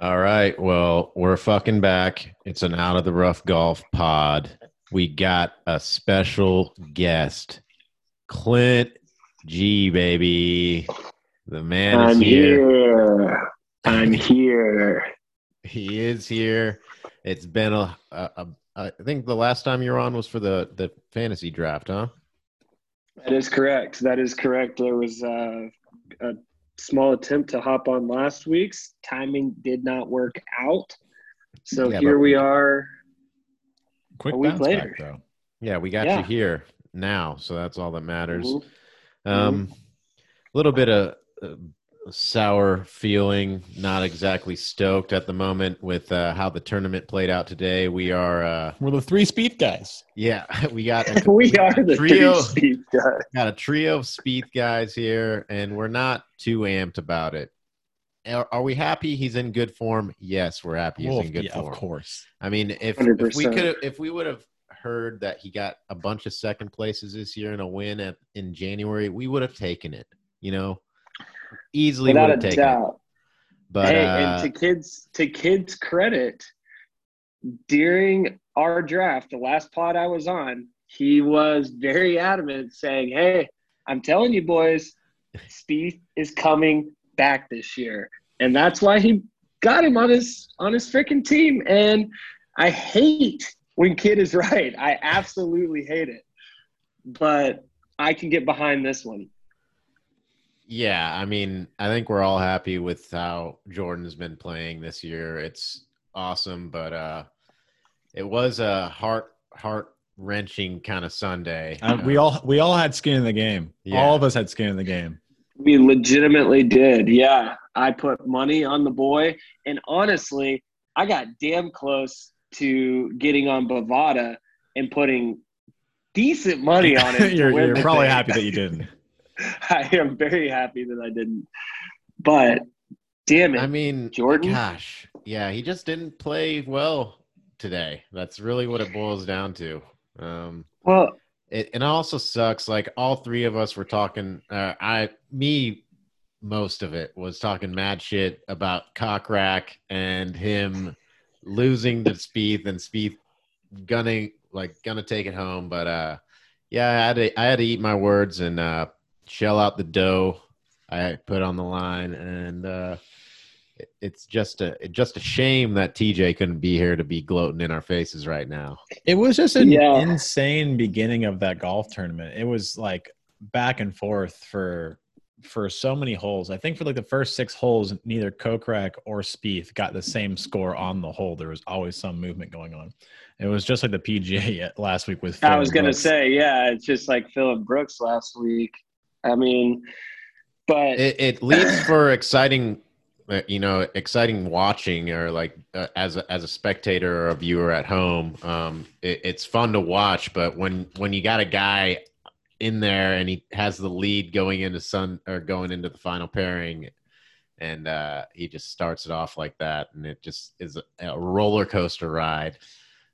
All right. Well, we're fucking back. It's an out of the rough golf pod. We got a special guest, Clint Gee, baby. The man I'm is here. here. I'm here. He is here. It's been a, a, a. I think the last time you were on was for the the fantasy draft, huh? That is correct. That is correct. There was uh, a small attempt to hop on last week's. Timing did not work out. So Yeah, here we are. Quick A week later. back though. Yeah, we got Yeah. you here now, so that's all that matters. Mhm. Um, a little bit of uh, sour feeling, not exactly stoked at the moment with uh, how the tournament played out today. We are, uh, We're the three Spieth guys. Yeah, we got a, we are the Trio. three Spieth guys. got a trio of Spieth guys here, and we're not too amped about it. Are, are we happy he's in good form? Yes, we're happy he's in good yeah, form. of course. I mean, if, if we could if we would have heard that he got a bunch of second places this year and a win at, in January, we would have taken it. You know, easily would Without a have taken it. doubt. But hey, uh, and to kids to kids credit, during our draft, the last pod I was on, he was very adamant saying, Hey, I'm telling you boys, Spieth is coming back this year. And that's why he got him on his on his freaking team. And I hate when kid is right. I absolutely hate it. But I can get behind this one. Yeah, I mean, I think we're all happy with how Jordan's been playing this year. It's awesome, but uh, it was a heart heart wrenching kind of Sunday. Uh, we all we all had skin in the game. Yeah. All of us had skin in the game. We legitimately did. Yeah. I put money on the boy. And honestly, I got damn close to getting on Bovada and putting decent money on it. you're you're probably thing. happy that you didn't. I am very happy that I didn't. But damn it. I mean, Jordan? Gosh, yeah, he just didn't play well today. That's really what it boils down to. Um, well, it, and it also sucks. Like all three of us were talking. Uh, I, me, most of it was talking mad shit about Kokrak and him losing to Spieth and Spieth gunning like gonna take it home. But uh, yeah, I had to I had to eat my words and uh, shell out the dough I put on the line, and uh, it- it's just a it's just a shame that TJ couldn't be here to be gloating in our faces right now. It was just an Yeah. insane beginning of that golf tournament. It was like back and forth for for so many holes. I think for like the first six holes, neither Kokrak or Spieth got the same score on the hole. There was always some movement going on. It was just like the PGA last week with. I was going to say, yeah, it's just like Philip Brooks last week. I mean, but it, it leads for exciting uh, you know exciting watching or like uh, as a, as a spectator or a viewer at home. Um it, it's fun to watch but when when you got a guy in there and he has the lead going into sun or going into the final pairing and uh he just starts it off like that and it just is a, a roller coaster ride.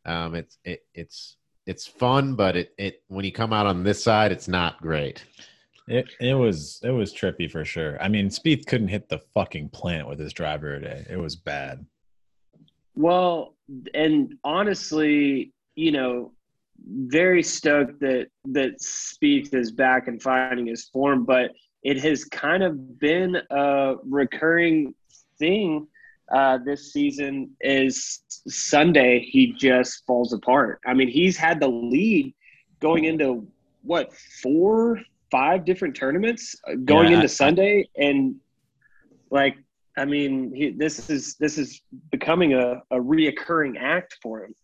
Um it's it, it's it's fun but it it when you come out on this side it's not great It it was it was trippy for sure. I mean, Spieth couldn't hit the fucking plant with his driver today. It was bad. Well, and honestly, you know, very stoked that that Spieth is back and finding his form, but it has kind of been a recurring thing uh, this season. Is Sunday he just falls apart? I mean, he's had the lead going into what four, five different tournaments uh, going Yeah, I- into Sunday, and like I mean, he, this is this is becoming a, a reoccurring act for him.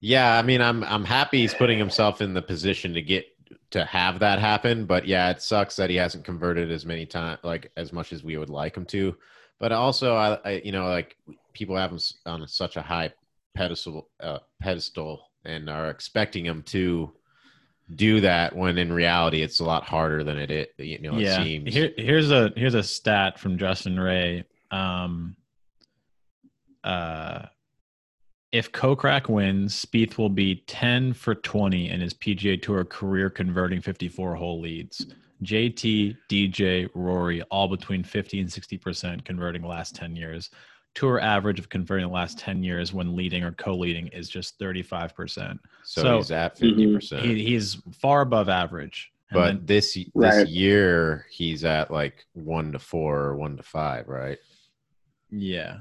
Yeah, I mean, I'm I'm happy he's putting himself in the position to get to have that happen. But yeah, it sucks that he hasn't converted as many times, like as much as we would like him to. But also, I, I you know, like people have him on such a high pedestal, uh, pedestal, and are expecting him to do that when in reality it's a lot harder than it, it you know yeah. it seems. Here, here's a here's a stat from Justin Ray. Um, uh, if Kokrak wins, Spieth will be 10 for 20 in his PGA Tour career, converting 54 hole leads. JT, DJ, Rory, all between 50 and 60 percent converting last 10 years. Tour average of converting the last 10 years when leading or co-leading is just 35%. So, So- he's at mm-hmm. 50%. He, he's far above average. And but then- this this Right. year he's at like 1 to 4 or 1 to 5, right? yeah.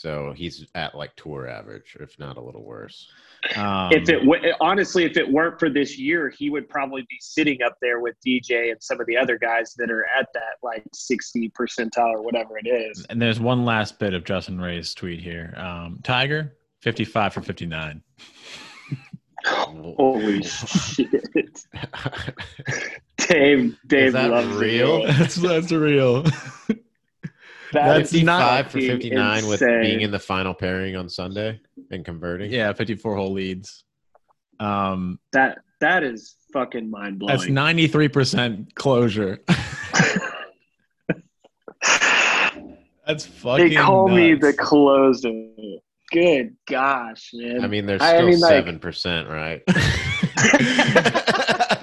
So he's at like tour average, if not a little worse. Um, if it w- honestly, if it weren't for this year, he would probably be sitting up there with DJ and some of the other guys that are at that like 60 percentile or whatever it is. and there's one last bit of Justin Ray's tweet here. Um, Tiger, 55 for 59. Holy shit. Dave, Dave Is that loves it. real? that's that's real. That's not 55 for fucking 59 with being in the final pairing on Sunday and converting. yeah, 54 hole leads. Um, that that is fucking mind blowing. that's 93% closure. That's fucking. they call me the closer. Good gosh, man. I mean, there's I still mean, seven percent, right?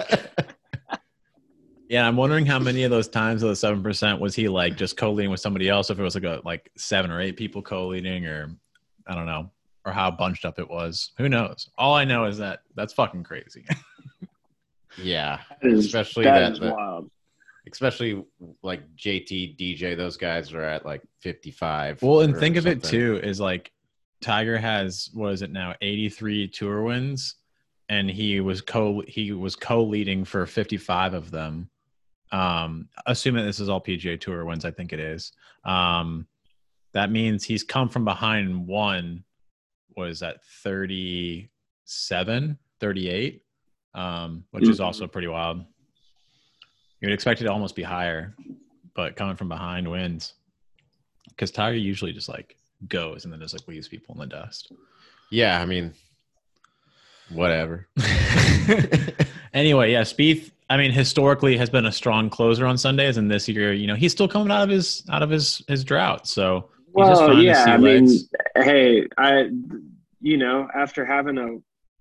Yeah, I'm wondering how many of those times of the seven percent was he like just co-leading with somebody else? If it was like a like seven or eight people co-leading, or I don't know, or how bunched up it was. Who knows? All I know is that that's fucking crazy. yeah, That is- especially that that, is that- wild. especially like JT, DJ. Those guys are at like fifty-five. well, and or think of it too is like Tiger has what is it now? 83 tour wins, and he was co he was co-leading for 55 of them. Um, assuming this is all PGA Tour wins, I think it is. Um, that means he's come from behind one. Was that 37, 38? Um, which is also pretty wild. You would expect it to almost be higher, but coming from behind wins. Because Tiger usually just like goes and then just like leaves people in the dust. Yeah, I mean, whatever. anyway, yeah, Spieth. I mean, historically has been a strong closer on Sundays, and this year, you know, he's still coming out of his out of his his drought. So he's just Well, yeah, to see I mean, hey, I, you know, after having a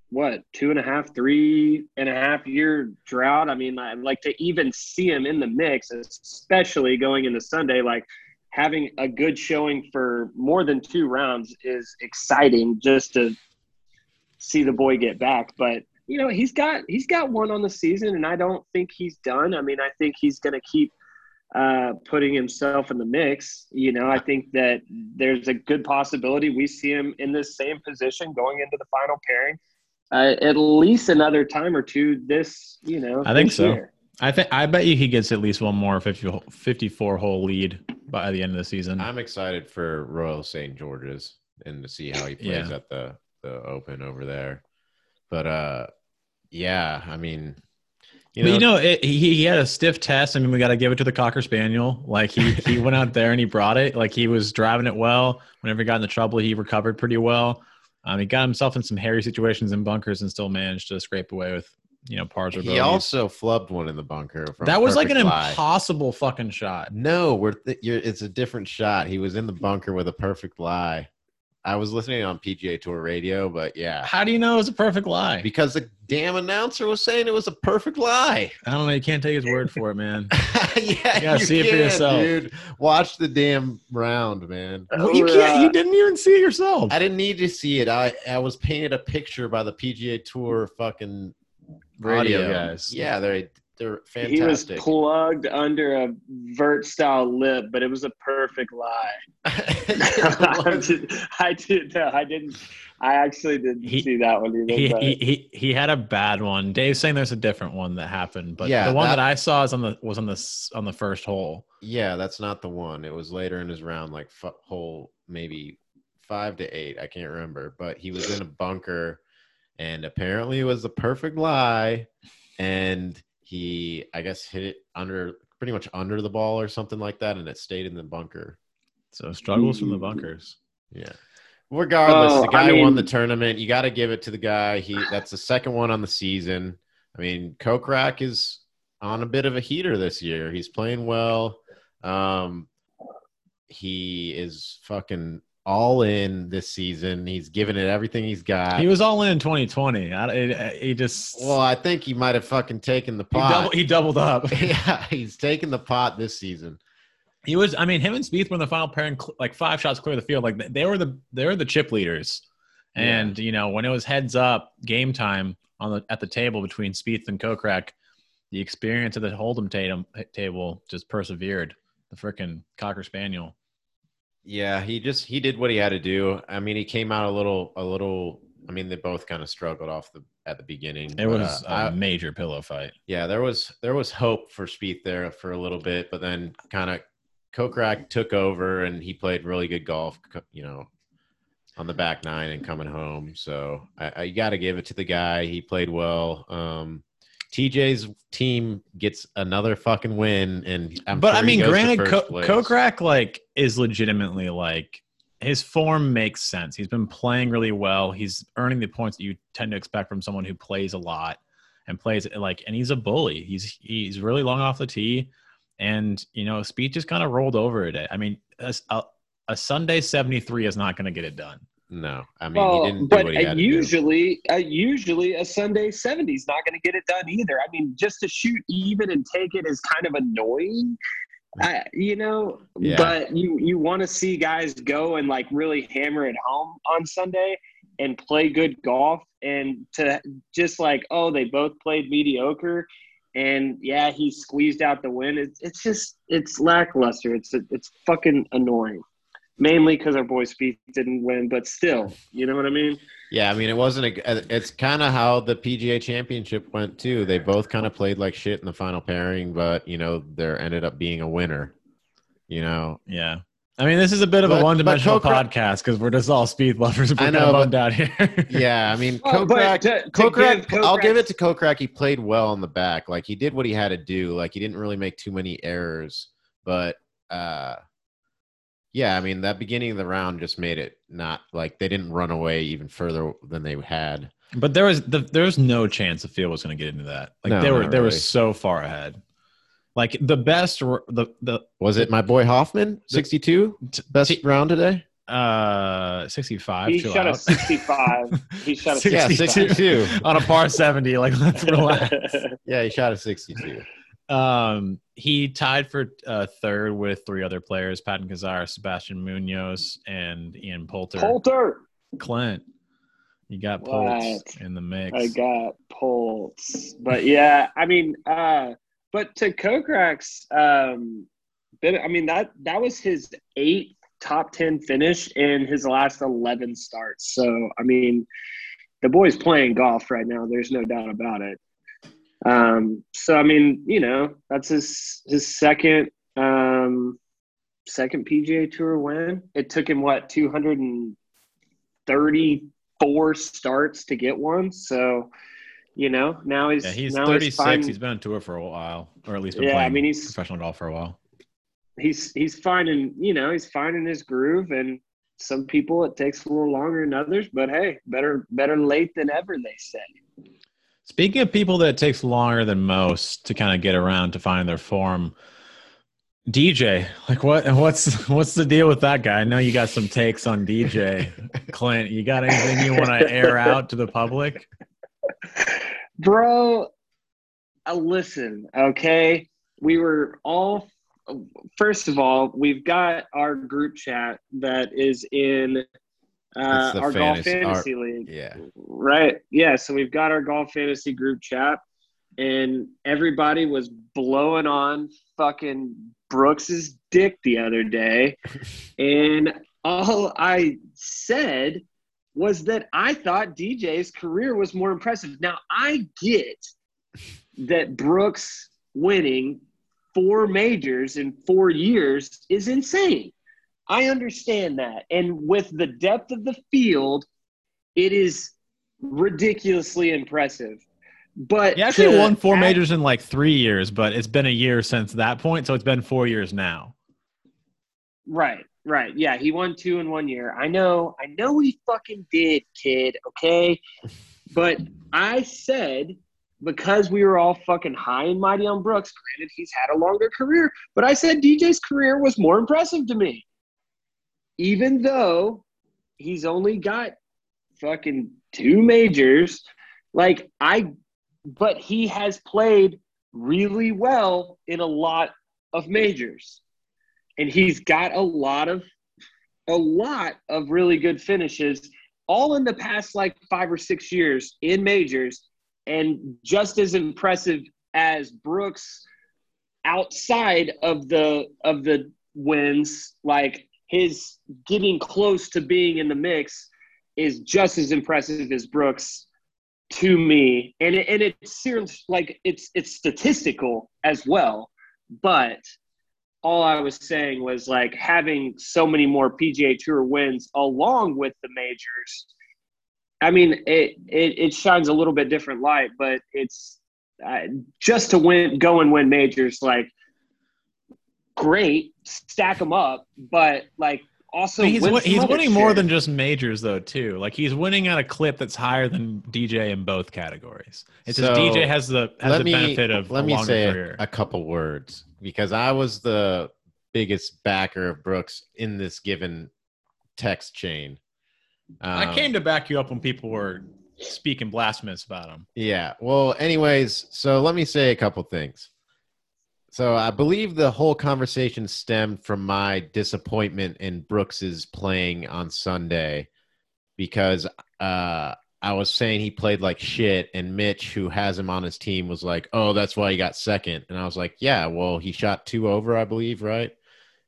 what two and a half, three and a half year drought, I mean, I like to even see him in the mix, especially going into Sunday, like having a good showing for more than two rounds is exciting just to see the boy get back. But you know, he's got he's got one on the season, and I don't think he's done. I mean, I think he's going to keep uh, putting himself in the mix. You know, I think that there's a good possibility we see him in this same position going into the final pairing uh, at least another time or two. This, you know, I think so. year. I think I bet you he gets at least one more 50, 54 hole lead by the end of the season. I'm excited for Royal St. George's and to see how he plays Yeah. at the the Open over there. But uh, yeah, I mean, you but know, you know, it, he he had a stiff test. I mean, we got to give it to the cocker spaniel. Like he he went out there and he brought it. Like he was driving it well. Whenever he got into trouble, he recovered pretty well. Um, he got himself in some hairy situations in bunkers and still managed to scrape away with you know pars or he also flubbed one in the bunker. From that was like an lie. impossible fucking shot. No, we're th- you're, it's a different shot. He was in the bunker with a perfect lie. I was listening on PGA Tour radio, but yeah, How do you know it was a perfect lie? because the damn announcer was saying it was a perfect lie. I don't know. You can't take his word for it, man. yeah, You gotta see it for yourself. dude. Watch the damn round, man. Well, you can't. You didn't even see it yourself. I didn't need to see it. I I was painted a picture by the PGA Tour fucking Radio audio. guys. Yeah, they're they're He was plugged under a vert style lip, but it was a perfect lie. I, did, I did. No, I didn't. I actually didn't He- see that one either. he, but- he he he had a bad one. Dave's saying there's a different one that happened, but Yeah, the one that- that, I saw is on the was on the on the first hole. yeah, that's not the one. It was later in his round, like f- hole maybe five to eight. I can't remember, but he was in a bunker, and apparently it was a perfect lie, and he I guess hit it under pretty much under the ball or something like that, and it stayed in the bunker. So struggles from the bunkers. Yeah. Regardless, Oh, the guy I mean- won the tournament. You got to give it to the guy. He that's the second one on the season. I mean, Kokrak is on a bit of a heater this year. He's playing well. Um, he is fucking all in this season. He's giving it everything he's got. He was all in in 2020. I, it, he just well, I think he might have fucking taken the he, pot. double, he doubled up. yeah, he's taken the pot this season. He was. I mean, him and Spieth were in the final pairing, like five shots clear of the field. Like they were the they were the chip leaders. And you know, when it was heads up, game time on the at the table between Spieth and Kokrak, the experience of the Hold'em tatum, table just persevered. The freaking Cocker Spaniel. Yeah, he just he did what he had to do. I mean, he came out a little a little. I mean, they both kind of struggled off the at the beginning. It was uh, a I- major pillow fight. yeah, there was there was hope for Spieth there for a little bit, but then kind of Kokrak took over and he played really good golf. You know, on the back nine and coming home. So I, I got to give it to the guy. He played well. Um, TJ's team gets another fucking win, and I'm but sure I mean, granted, Kokrak like is legitimately like his form makes sense. He's been playing really well. He's earning the points that you tend to expect from someone who plays a lot and plays like, and he's a bully. He's he's really long off the tee, and you know, Spieth just kind of rolled over it. I mean, a, a, a Sunday seventy three is not going to get it done. No, I mean Well, he didn't do but what he had to do. usually, uh, usually a Sunday 70 is not going to get it done either. I mean, just to shoot even and take it is kind of annoying, uh, you know. Yeah. But you you want to see guys go and like really hammer it home on Sunday and play good golf, and to just like oh they both played mediocre. And yeah, he squeezed out the win. It's, it's just it's lackluster. It's it's fucking annoying mainly because our boy Spieth didn't win, but still, you know what I mean? Yeah, I mean, it wasn't a. It's kind of how the PGA Championship went too. They both kind of played like shit in the final pairing, but you know, there ended up being a winner. You know, Yeah. I mean, this is a bit of But- a one-dimensional but Kokrak- podcast because we're just all Spieth lovers. We're I know, of but- bummed out here. yeah. I mean, Kokrak. to- to Kokrak, give I'll give it to Kokrak. He played well in the back. Like he did what he had to do. Like he didn't really make too many errors. But uh yeah, I mean that beginning of the round just made it not like they didn't run away even further than they had. But there was the, there was no chance the field was going to get into that. Like No, they were not they were so far ahead. Like the best the the Was it my boy Hoffman, sixty-two, t- best t- round today? uh 65 He chill shot a 65. He shot a Yeah, 62. 62. on a par 70 like let's relax. Yeah, he shot a sixty-two. Um he tied for uh third with three other players, Patton Kizzire, Sebastian Munoz and Ian Poulter. Poulter. Clint. You got? Poltz in the mix. I got Poltz. But yeah, I mean, uh, but to Kokrak's, um, I mean, that, that was his eighth top 10 finish in his last 11 starts. So, I mean, the boy's playing golf right now. There's no doubt about it. Um, so, I mean, you know, that's his, his second, um, second PGA Tour win. It took him, what, 234 starts to get one. So, you know, now he's Yeah, he's now 36. fine- He's been on tour for a while, or at least been Yeah, I mean, he's- professional golf for a while. he's he's finding you know he's finding his groove and some people it takes a little longer than others but hey better better late than ever they say Speaking of people that it takes longer than most to kind of get around to find their form, DJ, like what what's what's the deal with that guy? I know you got some takes on DJ. Clint, you got anything you want to air out to the public? bro uh, listen okay we were all first of all we've got our group chat that is in uh, our golf fantasy- our- fantasy league Yeah. Right. Yeah. So we've got our golf fantasy group chat, and everybody was blowing on fucking Brooks's dick the other day. and all I said was that I thought DJ's career was more impressive. Now, I get that Brooks winning four majors in four years is insane. I understand that. And with the depth of the field, it is ridiculously impressive. But He actually won four majors in like three years, but it's been a year since that point, so it's been four years now. Right, right. Yeah, he won two in one year. I know, I know he fucking did, kid, okay? But I said because we were all fucking high and mighty on Brooks, granted he's had a longer career, but I said DJ's career was more impressive to me. Even though he's only got fucking two majors, like I but he has played really well in a lot of majors. and he's got a lot of a lot of really good finishes all in the past like five or six years in majors and just as impressive as brooks outside of the of the wins like his getting close to being in the mix is just as impressive as brooks to me and it, and it's serious like it's it's statistical as well but all I was saying was like having so many more PGA Tour wins along with the majors. I mean, it it, it shines a little bit different light, but it's uh, just to win, go and win majors. Like, great, stack them up, but like also he's win he's winning other more than just majors though too. Like he's winning at a clip that's higher than DJ in both categories. It's just So, DJ has the has let the me benefit of let a me longer say career. a, a couple words because I was the biggest backer of Brooks in this given text chain. I Um, came to back you up when people were speaking blasphemous about him. Yeah. Well, anyways, so let me say a couple things. So I believe the whole conversation stemmed from my disappointment in Brooks's playing on Sunday because uh, I was saying he played like shit, and Mitch, who has him on his team, was like, "Oh, that's why he got second. And I was like, "Yeah, well, he shot two over, I believe, right?"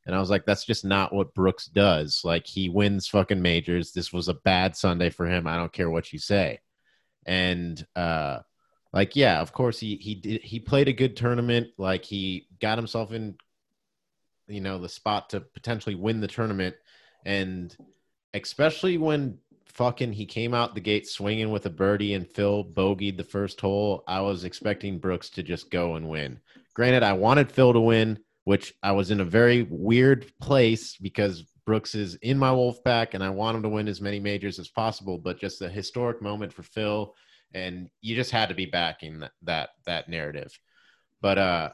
And I was like, "That's just not what Brooks does. Like, he wins fucking majors. This was a bad Sunday for him. I don't care what you say." and uh like yeah of course he he did he played a good tournament. Like he got himself in you know the spot to potentially win the tournament. And especially when fucking he came out the gate swinging with a birdie and Phil bogeyed the first hole I was expecting Brooks to just go and win. Granted I wanted Phil to win which I was in a very weird place because Brooks is in my wolf pack and I want him to win as many majors as possible, but just a historic moment for Phil and you just had to be backing that that, that narrative. But uh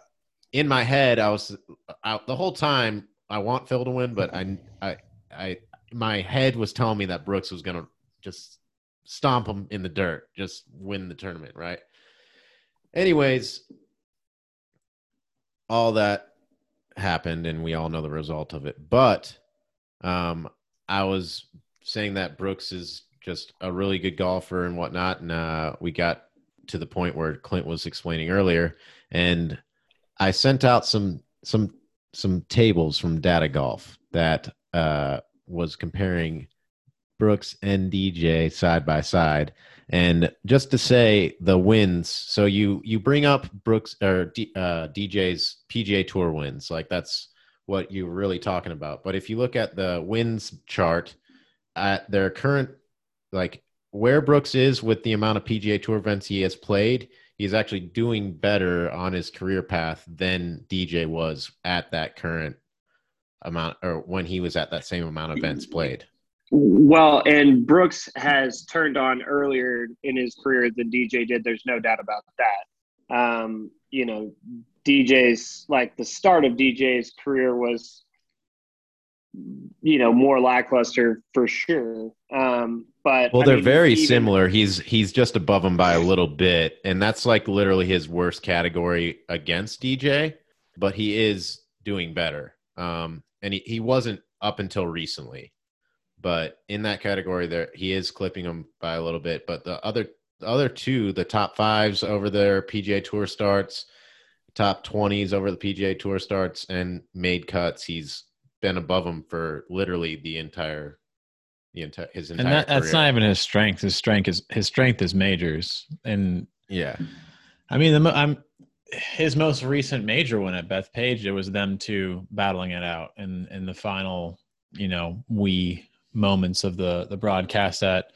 in my head I was out the whole time I want Phil to win, but I I I my head was telling me that Brooks was to just stomp him in the dirt, just win the tournament, right? Anyways, all that happened and we all know the result of it. But um, I was saying that Brooks is just a really good golfer and whatnot, and uh, we got to the point where Clint was explaining earlier, and I sent out some some some tables from Data Golf that uh, was comparing Brooks and DJ side by side, and just to say the wins. So you you bring up Brooks or D, uh, DJ's PGA Tour wins, like that's what you're really talking about. But if you look at the wins chart at their current, like where Brooks is with the amount of PGA Tour events he has played, he's actually doing better on his career path than DJ was at that current amount or when he was at that same amount of events played. Well, and Brooks has turned on earlier in his career than DJ did. There's no doubt about that. Um, you know, DJ's like the start of DJ's career was, you know, more lackluster for sure. Um, but Well, I they're mean, very even- similar. He's he's just above him by a little bit, and that's like literally his worst category against DJ. But he is doing better, um, and he, he wasn't up until recently. But in that category, there he is clipping him by a little bit. But the other the other two, the top fives over their PGA Tour starts, top twenties over the PGA Tour starts, and made cuts. He's been above him for literally the entire the entire his entire And that, that's not even his strength. His strength is his strength is majors. And yeah. I mean, the, I'm his most recent major win at Bethpage. It was them two battling it out in in the final, you know, we moments of the the broadcast at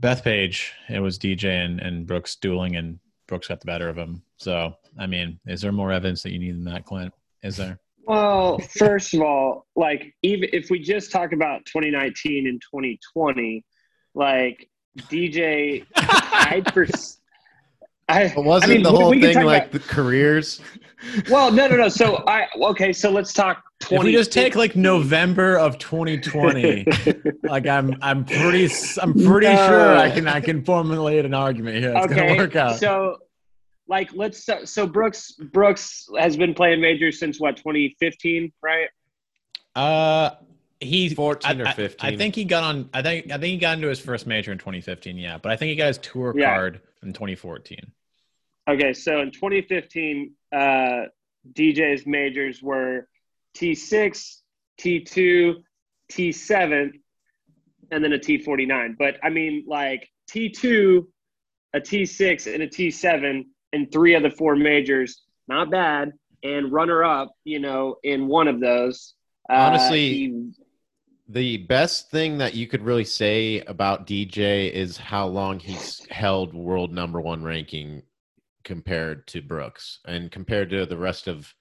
Bethpage. It was DJ and and Brooks dueling, and Brooks got the better of him. So, I mean, is there more evidence that you need than that, Clint? Is there? Well, first of all, like even if we just talk about 2019 and 2020, like DJ tied for. I, But wasn't I mean, the whole we can thing like about- the careers? well, no, no, no. So I okay. So let's talk. 20, If we just take like November of 2020, like I'm, I'm pretty, s- I'm pretty No. sure I can, I can formulate an argument here. It's gonna work out. So, like, let's so, so Brooks Brooks has been playing majors since what 2015, right? Uh, he 14 or I- I- 15. I, think he got on. I think I think he got into his first major in 2015. Yeah, but I think he got his tour Yeah. card in 2014. Okay, so in 2015, uh, DJ's majors were T6, T2, T7, and then a T49. But I mean, like T2, a T6, and a T7 in three of the four majors, not bad. And runner up, you know, in one of those. Uh, Honestly, he- The best thing that you could really say about DJ is how long he's held world number one ranking compared to Brooks and compared to the rest of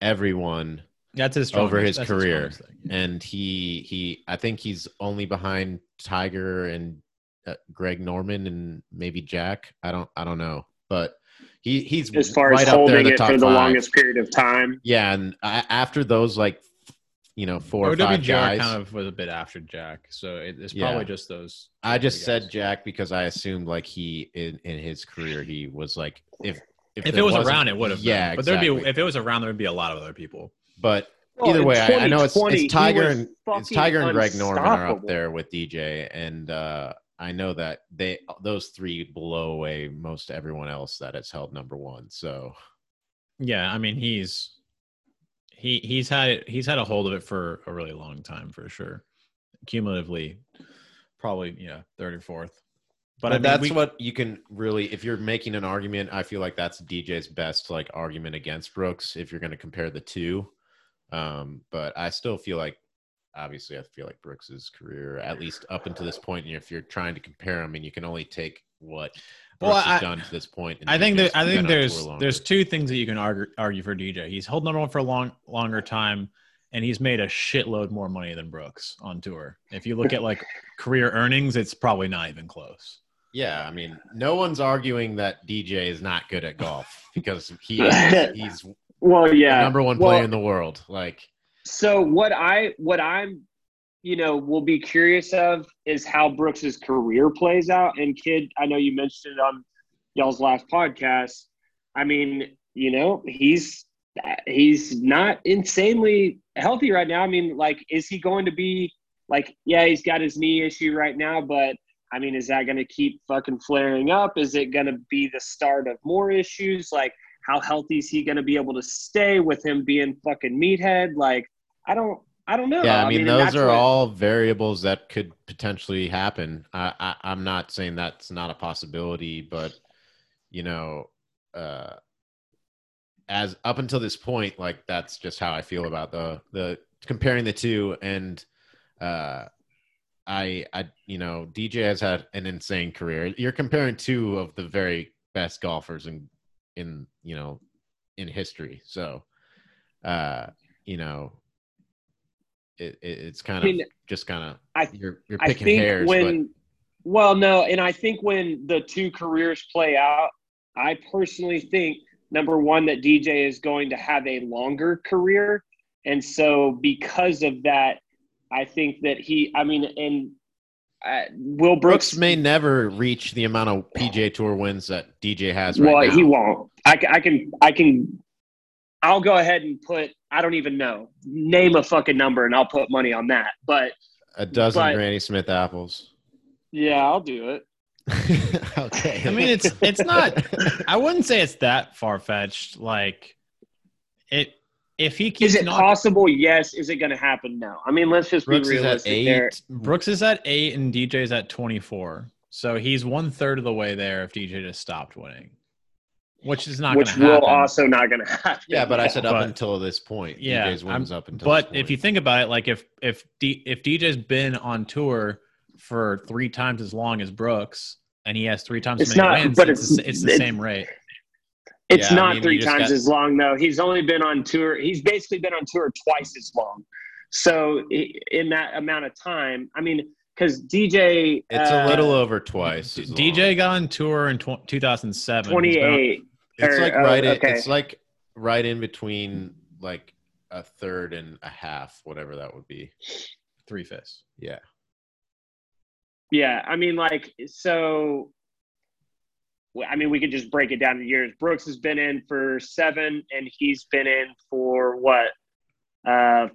everyone. That's his Over his that's career. strongest thing. And he he I think he's only behind Tiger and uh, Greg Norman and maybe Jack. I don't I don't know, but he he's as far right as up there in holding the it top for the five. longest period of time. Yeah, and a- after those like you know four or five guys, kind of was a bit after Jack, so it, it's Yeah. probably just those. I just three said guys. Jack because I assumed like he in, in his career he was like if If there it was around, it would have. yeah, been. but there'd be if it was around, there would be a lot of other people. But Well, either way, I, I know it's it's Tiger and it's Tiger and Greg Norman are up there with DJ, and uh, I know that they those three blow away most everyone else that has held number one. So Yeah, I mean he's he he's had he's had a hold of it for a really long time for sure. Cumulatively, probably yeah third or fourth. But, But I mean, that's we- what you can really, if you're making an argument, I feel like that's DJ's best like argument against Brooks if you're going to compare the two. Um, but I still feel like, obviously, I feel like Brooks's career, at least up until this point, and if you're trying to compare them, and you can only take what Well, Brooks has done to this point. and I think that I think there's there's two things that you can argue argue for DJ. He's held number one for a long longer time, and he's made a shitload more money than Brooks on tour. If you look at like career earnings, it's probably not even close. Yeah, I mean, no one's arguing that DJ is not good at golf because he he's Well, yeah, number one Well, player in the world. Like, So what I what I'm you know will be curious of is how Brooks's career plays out. And kid, I know you mentioned it on y'all's last podcast. I mean, you know, he's he's not insanely healthy right now. I mean, like, is he going to be like? Yeah, he's got his knee issue right now, but I mean, is that going to keep fucking flaring up? Is it going to be the start of more issues? Like, how healthy is he going to be able to stay with him being fucking meathead? Like, I don't, I don't know. yeah, I mean, and those are what- all variables that could potentially happen. I, I, I'm not saying that's not a possibility, but you know, uh, as up until this point, like that's just how I feel about the the comparing the two. And uh, I, I, you know, DJ has had an insane career. You're comparing two of the very best golfers in in you know in history. So, uh, you know, it, it it's kind I of just kind of I- you're you're I picking think hairs, when, well, no, and I think when the two careers play out, I personally think number one that DJ is going to have a longer career, and so because of that, I think that he, I mean, and uh, Will Brooks Brooks, may never reach the amount of PGA Tour wins that DJ has right well, now. he won't. I, I can, I can, I'll go ahead and put. I don't even know. Name a fucking number, and I'll put money on that. But a dozen but- Granny Smith apples. yeah, I'll do it. okay. I mean, it's it's not. I wouldn't say it's that far fetched. Like it, if he keeps Is it not, possible? Yes. Is it going to happen? No. I mean, let's just Brooks be is at realistic eight. there. Brooks is at eight and DJ's at twenty four. So he's one third of the way there if DJ just stopped winning, which is not which will happen. also not going to happen. Yeah, but I said up But- until this point. Yeah, DJ's wins up until. But this if you think about it, like if if D, if DJ's been on tour for three times as long as Brooks, and he has three times as many not- wins, but it's, the, it's- it's the it's- same rate. it's Yeah, I not mean, three times got- as long though. He's only been on tour. He's basically been on tour twice as long. So in that amount of time, I mean, because DJ, it's uh, a little over twice. DJ long. got on tour in tw- 2007. He's been on- twenty-eight. It's or- like oh, right. in. It's like right in between, like a third and a half, whatever that would be. three fifths. Yeah. Yeah, I mean, like, so. I mean, we could just break it down to years. Brooks has been in for seven, and he's been in for what? Uh,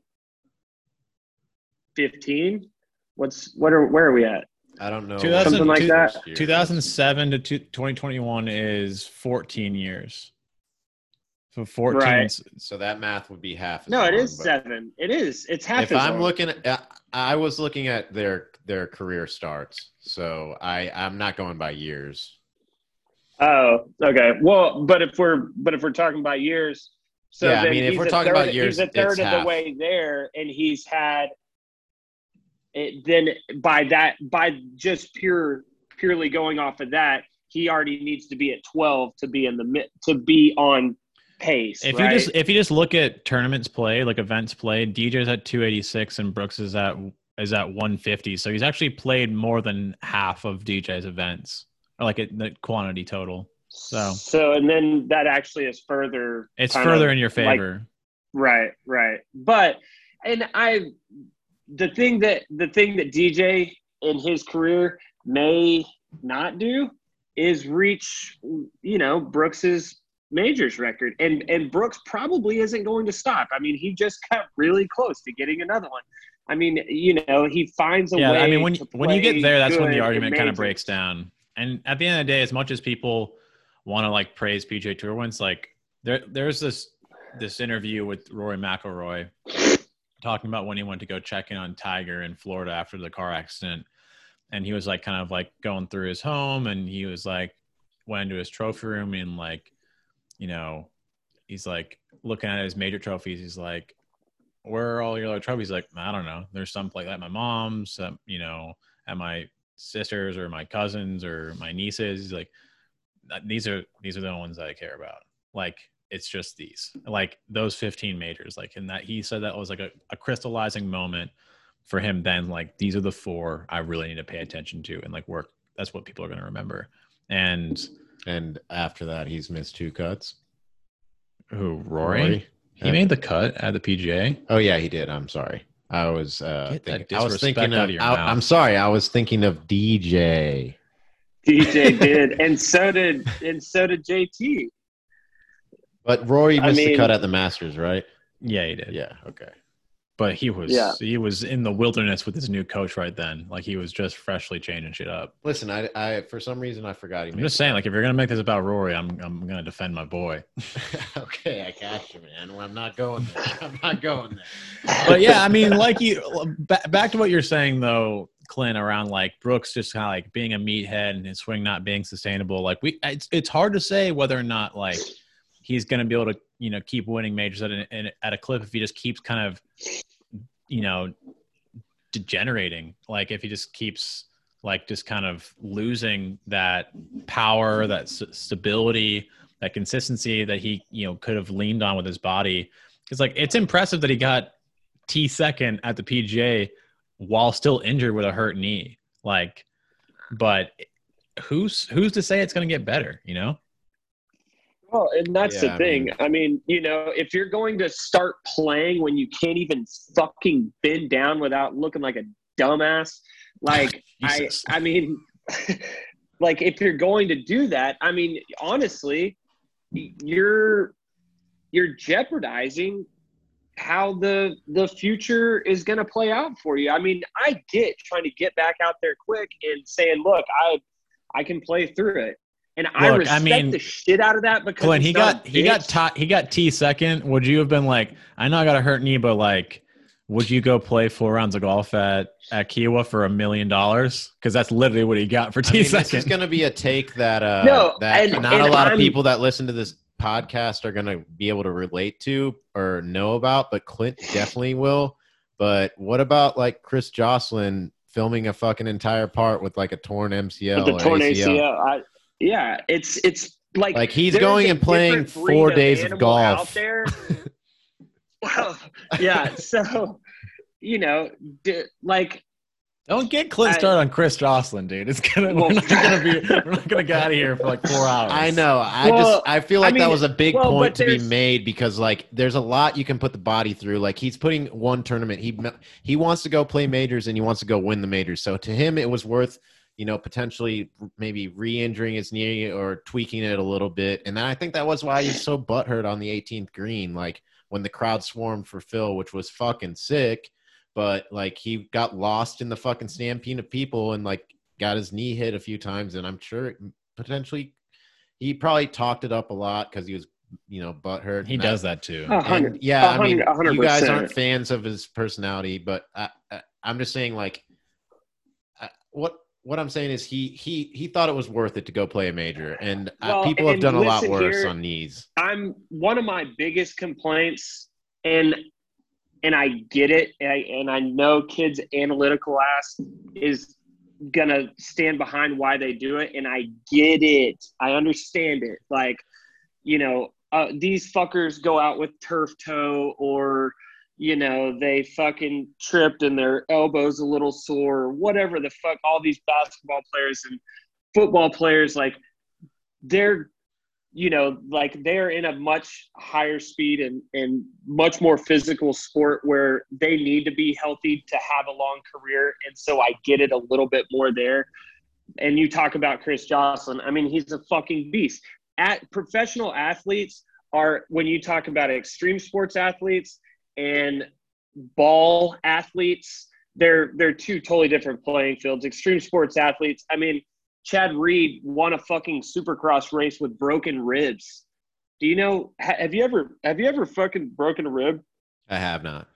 15. What's what are where are we at? I don't know. Something like that. 2007 to two- 2021 is 14 years. So 14. Right. So that math would be half. No, it long, is seven. It is. It's half. If as I'm long. looking at, I was looking at their their career starts. So I I'm not going by years. Oh, okay. Well, but if we're but if we're talking about years, so Yeah, I mean, if we're talking third- about years, he's a third it's of half. the way there, and he's had it. Then by that, by just pure purely going off of that, he already needs to be at twelve to be in the to be on pace. If right? you just if you just look at tournaments played, like events played, DJ's at 286 and Brooks is at is at 150. So he's actually played more than half of DJ's events, or like it, the quantity total. So so and then that actually is further. it's further in your like- favor. Right, right. But and I the thing that the thing that DJ in his career may not do is reach you know Brooks's majors record. And and Brooks probably isn't going to stop. I mean, he just got really close to getting another one. I mean, you know, he finds a yeah, way Yeah, I mean when to when you get there, that's when the argument kind of breaks down. And at the end of the day, as much as people want to like praise PGA Tour wins, like there there's this this interview with Rory McIlroy talking about when he went to go check in on Tiger in Florida after the car accident, and he was like kind of like going through his home, and he was like went into his trophy room and like you know he's like looking at his major trophies. He's like, "Where are all your other trophies?" Like, I don't know. There's some like at my mom's, um, you know, at my sisters or my cousins or my nieces. He's like, these are these are the ones I care about. Like, it's just these, like those 15 majors. Like, and that he said that was like a, a crystallizing moment for him. Then, like, these are the four I really need to pay attention to and like work. That's what people are going to remember. And And after that, he's missed two cuts. who Rory? He made the cut at the PGA. Oh yeah, he did. I'm sorry. I was uh Get that thinking, I was thinking of, of your I, mouth. I'm sorry. I was thinking of DJ. DJ did, and so did and so did JT. But Rory I missed the cut at the Masters, right? Yeah, he did. Yeah. Okay. But he was Yeah. he was in the wilderness with his new coach right then. Like he was just freshly changing shit up. Listen, I, I for some reason I forgot he I'm just saying, like if you're gonna make this about Rory, I'm I'm gonna defend my boy. okay, I got you, man. Well, I'm not going there. I'm not going there. but yeah, I mean, like you back, back to what you're saying though, Clint, around like Brooks just kind of like being a meathead and his swing not being sustainable. Like we, it's it's hard to say whether or not like he's going to be able to you know keep winning majors at a, at a clip if he just keeps kind of you know degenerating. Like if he just keeps like just kind of losing that power, that s- stability, that consistency that he you know could have leaned on with his body. Because like it's impressive that he got T second at the PGA while still injured with a hurt knee. Like, but who's who's to say it's going to get better? You know? Well, and that's Yeah, the I thing. mean- I mean, you know, if you're going to start playing when you can't even fucking bend down without looking like a dumbass, like I, I mean, like if you're going to do that, I mean, honestly, you're you're jeopardizing how the the future is going to play out for you. I mean, I get trying to get back out there quick and saying, "Look, I I can play through it." And I Look, I respect mean, the shit out of that because Clint, he got he got bitch. t- he got T second. Would you have been like, I know I got a hurt knee, but like, would you go play four rounds of golf at at Kiawah for a million dollars? Because that's literally what he got for I T mean, this is going to be a take that uh, No, that and- not and a lot of I'm- people that listen to this podcast are going to be able to relate to or know about, but Clint definitely will. But what about like Chris Joslin filming a fucking entire part with like a torn MCL with the or torn ACL? ACL. I, yeah, it's it's like Like he's going and playing four days of animal golf. out there. well, yeah, so you know, d- like Don't get Clint I- started on Chris Joslin, dude. It's gonna we're not gonna be we're not gonna get out of here for like four hours. I know. I Well, just I feel I like that was a big well, point to be made because like there's a lot you can put the body through. Like he's putting one tournament. He he wants to go play majors and he wants to go win the majors. So to him, it was worth you know potentially maybe re-injuring his knee or tweaking it a little bit. And then I think that was why he's so butthurt on the 18th green. Like when the crowd swarmed for Phil, which was fucking sick. but like he got lost in the fucking stampede of people and like got his knee hit a few times, and I'm sure potentially he probably talked it up a lot because he was you know butthurt. He does that too. And, yeah, I mean, hundred- a you guys aren't fans of his personality, but I, I, I'm just saying, like, I, what what I'm saying is he he he thought it was worth it to go play a major, and uh, Well, people have done a lot worse here- on knees. I'm one of my biggest complaints, and and I get it, and I, and I know kids' analytical ass is gonna stand behind why they do it, and I get it. I understand it. Like, you know, uh, these fuckers go out with turf toe or. You know, they fucking tripped and their elbows a little sore, or whatever the fuck. All these basketball players and football players, like, they're you know, like they're in a much higher speed and, and much more physical sport where they need to be healthy to have a long career. And so I get it a little bit more there. And you talk about Chris Joslin. I mean, he's a fucking beast. At professional athletes are when you talk about extreme sports athletes and ball athletes, they're they're two totally different playing fields. Extreme sports athletes, I mean, Chad Reed won a fucking supercross race with broken ribs. Do you know? Have you ever have you ever fucking broken a rib? I have not.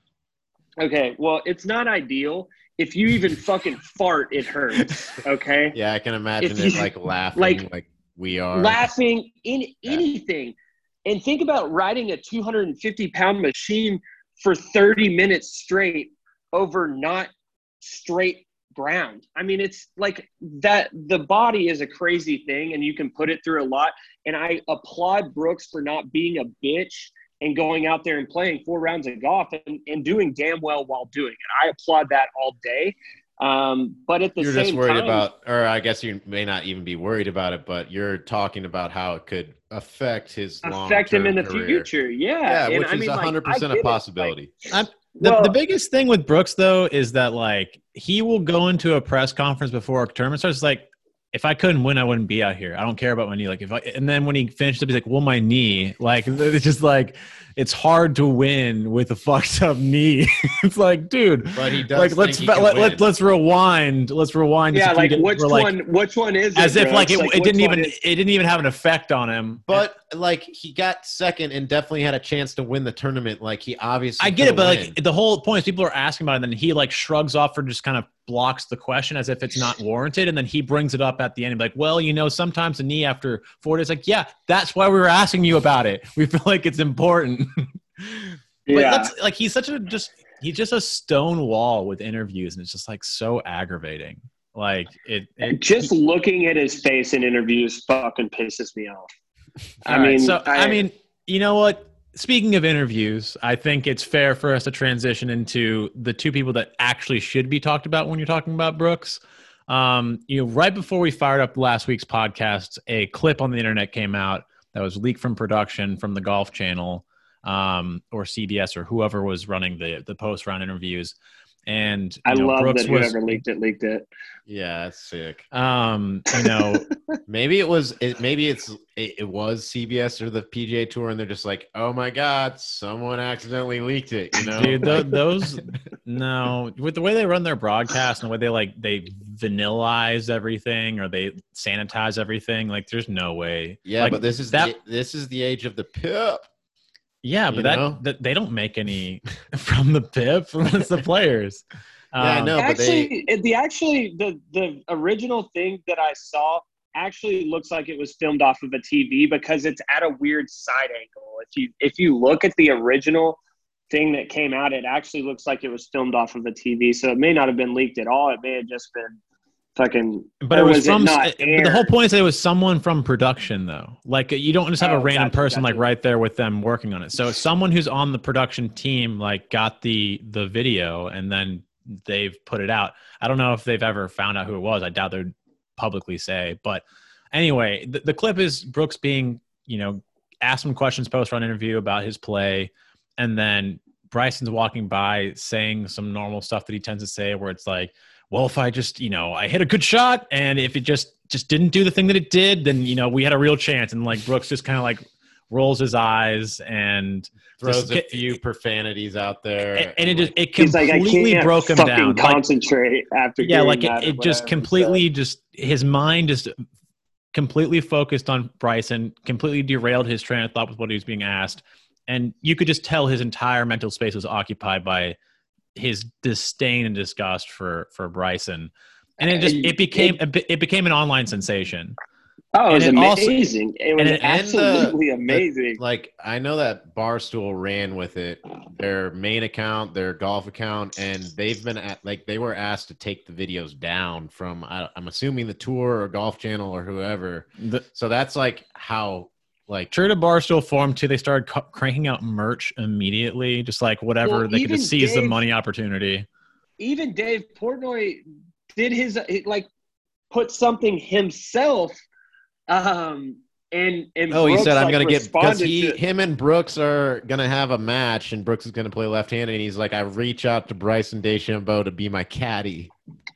Okay, well, it's not ideal. If you even fucking fart, it hurts. Okay, Yeah, I can imagine If it you- like laughing like- like, we are. laughing in Yeah. anything, and think about riding a 250 pound machine for 30 minutes straight over not straight ground. I mean, it's like that. The body is a crazy thing, and you can put it through a lot. And I applaud Brooks for not being a bitch and going out there and playing four rounds of golf and, and doing damn well while doing it. I applaud that all day. Um, but at the You're same just worried time, about, or I guess you may not even be worried about it, but you're talking about how it could affect his affect him in the career. future. Yeah, Yeah, And which I is mean, like, 100 I percent get a it. possibility. I'm, the, Well- the biggest thing with Brooks though is that like he will go into a press conference before a tournament starts like if I couldn't win I wouldn't be out here. I don't care about my knee. Like if I and then when he finished up he's like, well my knee. Like it's just like it's hard to win with a fucked up knee. it's like dude But he does. like let's think he let, let, let's rewind. Let's rewind. Yeah, like which where, like, one? Which one is it? As if like it, It's it didn't even is- it didn't even have an effect on him. But like he got second and definitely had a chance to win the tournament. Like he obviously. I get it, but win. like the whole point is people are asking about it, and then he like shrugs off or just kind of blocks the question as if it's not warranted, and then he brings it up at the end, and be like, "Well, you know, sometimes the knee after four days, like, yeah, that's why we were asking you about it. We feel like it's important." but Yeah. that's like he's such a just he's just a stone wall with interviews, and it's just like so aggravating. Like it, it Just looking at his face in interviews fucking pisses me off. I All right, mean, so I, mean, you know what? Speaking of interviews, I think it's fair for us to transition into the two people that actually should be talked about when you're talking about Brooks. Um, you know, right before we fired up last week's podcast, a clip on the internet came out that was leaked from production from the Golf Channel um, or CBS or whoever was running the the post round interviews. And I know, love Brooks that was, whoever leaked it leaked it. yeah, that's sick. um, you know, Maybe it was. It, maybe it's. It, it was CBS or the PGA Tour, and they're just like, "Oh my God, someone accidentally leaked it." You know, dude tho- those no with the way they run their broadcast and the way they like they vanillize everything or they sanitize everything like there's no way yeah, like, but this is that the, this is the age of the pip. Yeah but that, that they don't make any from the pip it's the players Yeah, I Um, know. but they- actually, it- the actually the the original thing that I saw actually looks like it was filmed off of a TV because it's at a weird side angle. If you if you look at the original thing that came out, it actually looks like it was filmed off of a TV. So it may not have been leaked at all. It may have just been fucking. but it or was, from but the whole point is that it was someone from production though. Like you don't just have a Oh, random gotcha, person like right there with them working on it. So someone who's on the production team like got the the video and then they've put it out. I don't know if they've ever found out who it was. I doubt they'd publicly say. But anyway the, the clip is brooks being you know asked some questions post run interview about his play and then bryson's walking by saying some normal stuff that he tends to say where it's like well if i just you know i hit a good shot and if it just just didn't do the thing that it did then you know we had a real chance and like brooks just kind of like rolls his eyes and Throws just a get- few profanities out there, and, and it just it He's like, I completely can't broke him fucking down. Like, concentrate after. yeah, like it, it just whatever, completely just his mind just completely focused on Bryson, completely derailed his train of thought with what he was being asked, and you could just tell his entire mental space was occupied by his disdain and disgust for for Bryson, and it uh, just it became a bi- it became an online sensation. Oh, it was and it also- amazing! it was and it- and the- absolutely amazing. like I know that Barstool ran with it, their main account, their golf account, and they've been at like they were asked to take the videos down from I, I'm assuming the tour or Golf Channel or whoever. The, So that's like how like True to Barstool form too, they started cu- cranking out merch immediately, just like whatever Well, they could just even seize the money opportunity. Even Dave Portnoy did his like put something himself, um, and and Oh, he said I'm like, gonna get because he, to- him and Brooks are gonna have a match, and Brooks is gonna play left-handed, and he's like, I reach out to Bryson DeChambeau to be my caddy.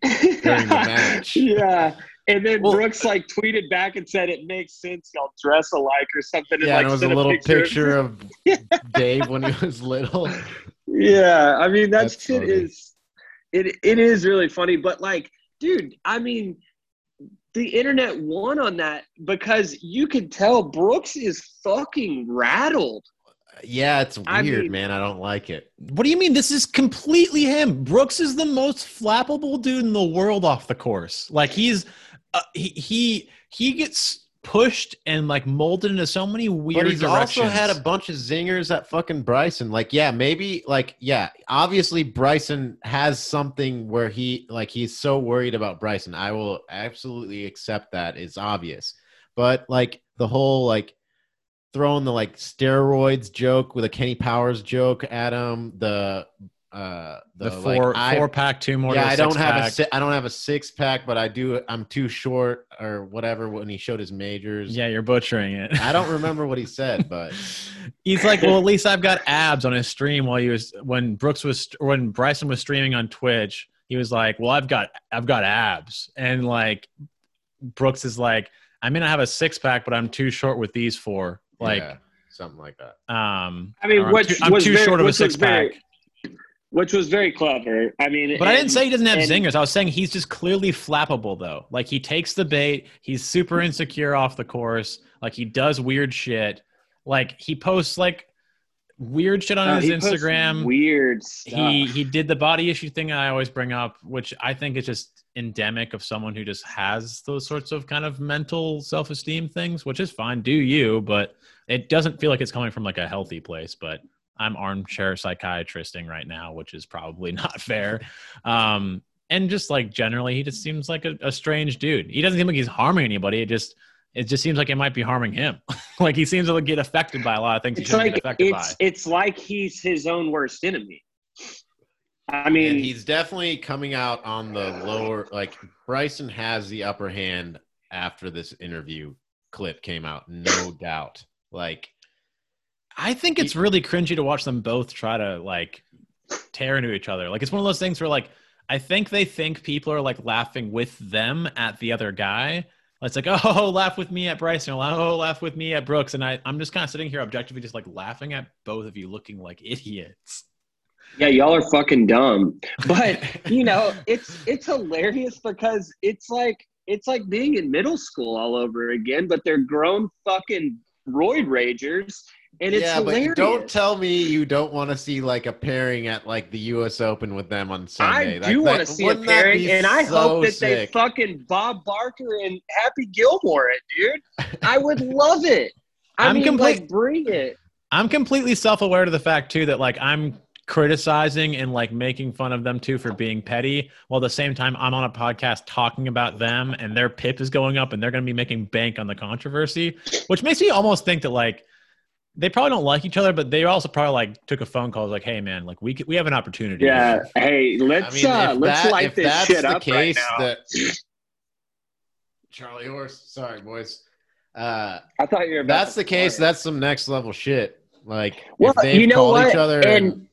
during the match. yeah. And then Well- Brooks like tweeted back and said it makes sense y'all dress alike or something. Yeah, and, like, and it was a little picture. picture of Dave when he was little. Yeah, I mean that shit is it it is really funny, but like, dude, I mean the internet won on that because you could tell Brooks is fucking rattled. Yeah, it's weird, I mean- man. I don't like it. What do you mean? This is completely him. Brooks is the most flappable dude in the world off the course. Like he's uh, he he he gets pushed and like molded into so many weird But he's directions. also had a bunch of zingers at fucking Bryson. Like, yeah, maybe like yeah, obviously Bryson has something where he like he's so worried about Bryson. I will absolutely accept that. It's obvious. But like the whole like throwing the like steroids joke with a Kenny Powers joke at him, the uh the, the, four like, I- four pack, two more. yeah, i don't have a six-pack. si- I don't have a six pack, but I do. I'm too short or whatever when he showed his majors. Yeah, you're butchering it. I don't remember what he said, but He's like, well, at least I've got abs on his stream while he was when Brooks was when Bryson was streaming on Twitch. He was like, well, I've got I've got abs, and like Brooks is like, I may not have a six pack, but I'm too short with these four. Like, yeah, something like that. um, I mean, or I'm which too, I'm was too very- short of a six pack. very- Which was very clever. I mean, But I didn't say he doesn't have and- zingers. I was saying he's just clearly flappable though. Like he takes the bait. He's super insecure off the course. Like he does weird shit. Like he posts like weird shit on his Instagram. Weird stuff. he he did the body issue thing I always bring up, which I think is just endemic of someone who just has those sorts of kind of mental self esteem things, which is fine, do you, but it doesn't feel like it's coming from like a healthy place. But I'm armchair psychiatristing right now, which is probably not fair. Um, and just like generally, he just seems like a, a strange dude. He doesn't seem like he's harming anybody. It just it just seems like it might be harming him. like he seems to get affected by a lot of things he it's shouldn't like get affected it's by. it's like he's his own worst enemy. I And mean, he's definitely coming out on the lower. Like Bryson has the upper hand after this interview clip came out, no doubt. Like I think it's really cringy to watch them both try to like tear into each other. Like it's one of those things where like I think they think people are like laughing with them at the other guy. It's like, oh, laugh with me at Bryson, or oh, laugh with me at Brooks, and I, I'm just kind of sitting here objectively, just like laughing at both of you, looking like idiots. yeah, y'all are fucking dumb. But you know, it's it's hilarious because it's like it's like being in middle school all over again, but they're grown fucking roid ragers, and it's yeah, hilarious. but don't tell me you don't want to see like a pairing at like the U.S. Open with them on Sunday. I Like, do want to see a wouldn't pairing, and I so hope that they fucking Bob Barker and Happy Gilmore it, dude. I would love it. I I'm mean, complete- like, bring it. I'm completely self-aware to the fact too that like I'm criticizing and like making fun of them too for being petty while at the same time I'm on a podcast talking about them and their pip is going up and they're going to be making bank on the controversy which makes me almost think that like they probably don't like each other but they also probably like took a phone call like hey man like we could, we have an opportunity Yeah. Hey, let's mean, uh, if let's that- light this shit the up right now. that Charlie Horse, sorry boys. Uh, I thought you were. About that's to the case. start. That's some next level shit. Like Well, if they've you know called what? each other And-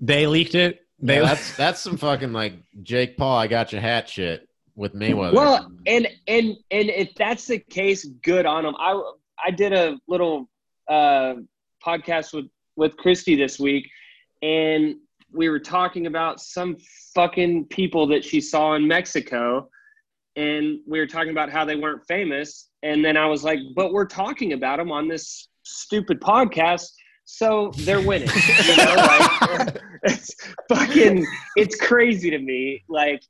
they leaked it they yeah, that's that's some fucking like Jake Paul, I got your hat shit with Mayweather. Well, and and and if that's the case, good on them. I I did a little uh, podcast with with Christy this week, and we were talking about some fucking people that she saw in Mexico, and we were talking about how they weren't famous, and then I was like, "But we're talking about them on this stupid podcast." So they're winning, you know. Like, it's fucking, it's crazy to me. Like,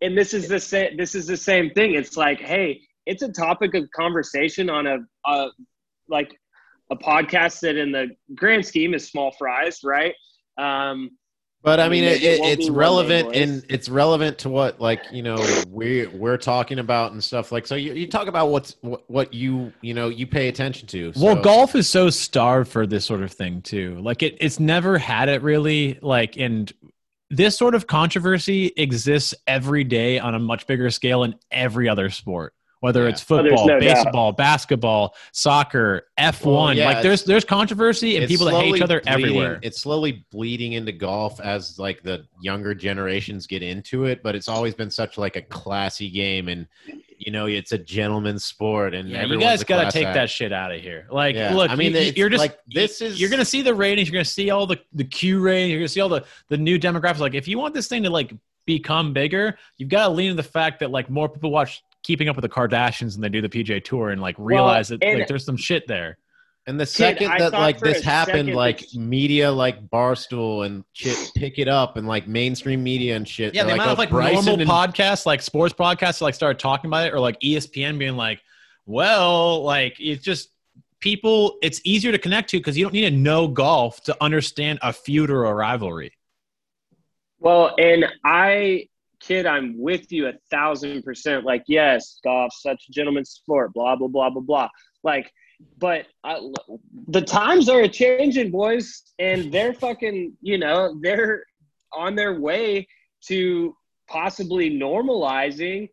and this is the same. This is the same thing. It's like, hey, it's a topic of conversation on a, a like a podcast that in the grand scheme is small fries, right? Um, but I mean, I mean, it, it it, it's relevant and it's relevant to what like you know we we're talking about and stuff like. So you, you talk about what's what, what you you know you pay attention to. Well, golf is so starved for this sort of thing too. Like it, it's never had it really. Like, and this sort of controversy exists every day on a much bigger scale in every other sport. Whether Yeah. it's Oh, there's football, no doubt. baseball, basketball, soccer, F one, Well, yeah, like there's there's controversy and people that hate each other bleeding- everywhere. It's slowly bleeding into golf as like the younger generations get into it, but it's always been such like a classy game, and you know it's a gentleman's sport, and Yeah, you guys got to take act. that shit out of here. Like, Yeah, look, I mean, you, you're just like, this is- you're gonna see the ratings, you're gonna see all the the Q ratings, you're gonna see all the the new demographics. Like, if you want this thing to like become bigger, you've got to lean into the fact that like more people watch Keeping Up with the Kardashians and they do the PGA Tour, and like realize that like there's some shit there. And the second I that like this happened, like that- media, like Barstool and shit, pick it up, and like mainstream media and shit. Yeah, the they're amount oh, of like Bryson normal and- podcasts, like sports podcasts, like started talking about it, or like ESPN being like, well, like it's just people. It's easier to connect to because you don't need to know golf to understand a feud or a rivalry. Well, and I, kid, I'm with you a thousand percent. Like, yes, golf, such a gentleman's sport, blah, blah, blah, blah, blah. Like, but I, the times are changing, boys, and they're fucking, you know, they're on their way to possibly normalizing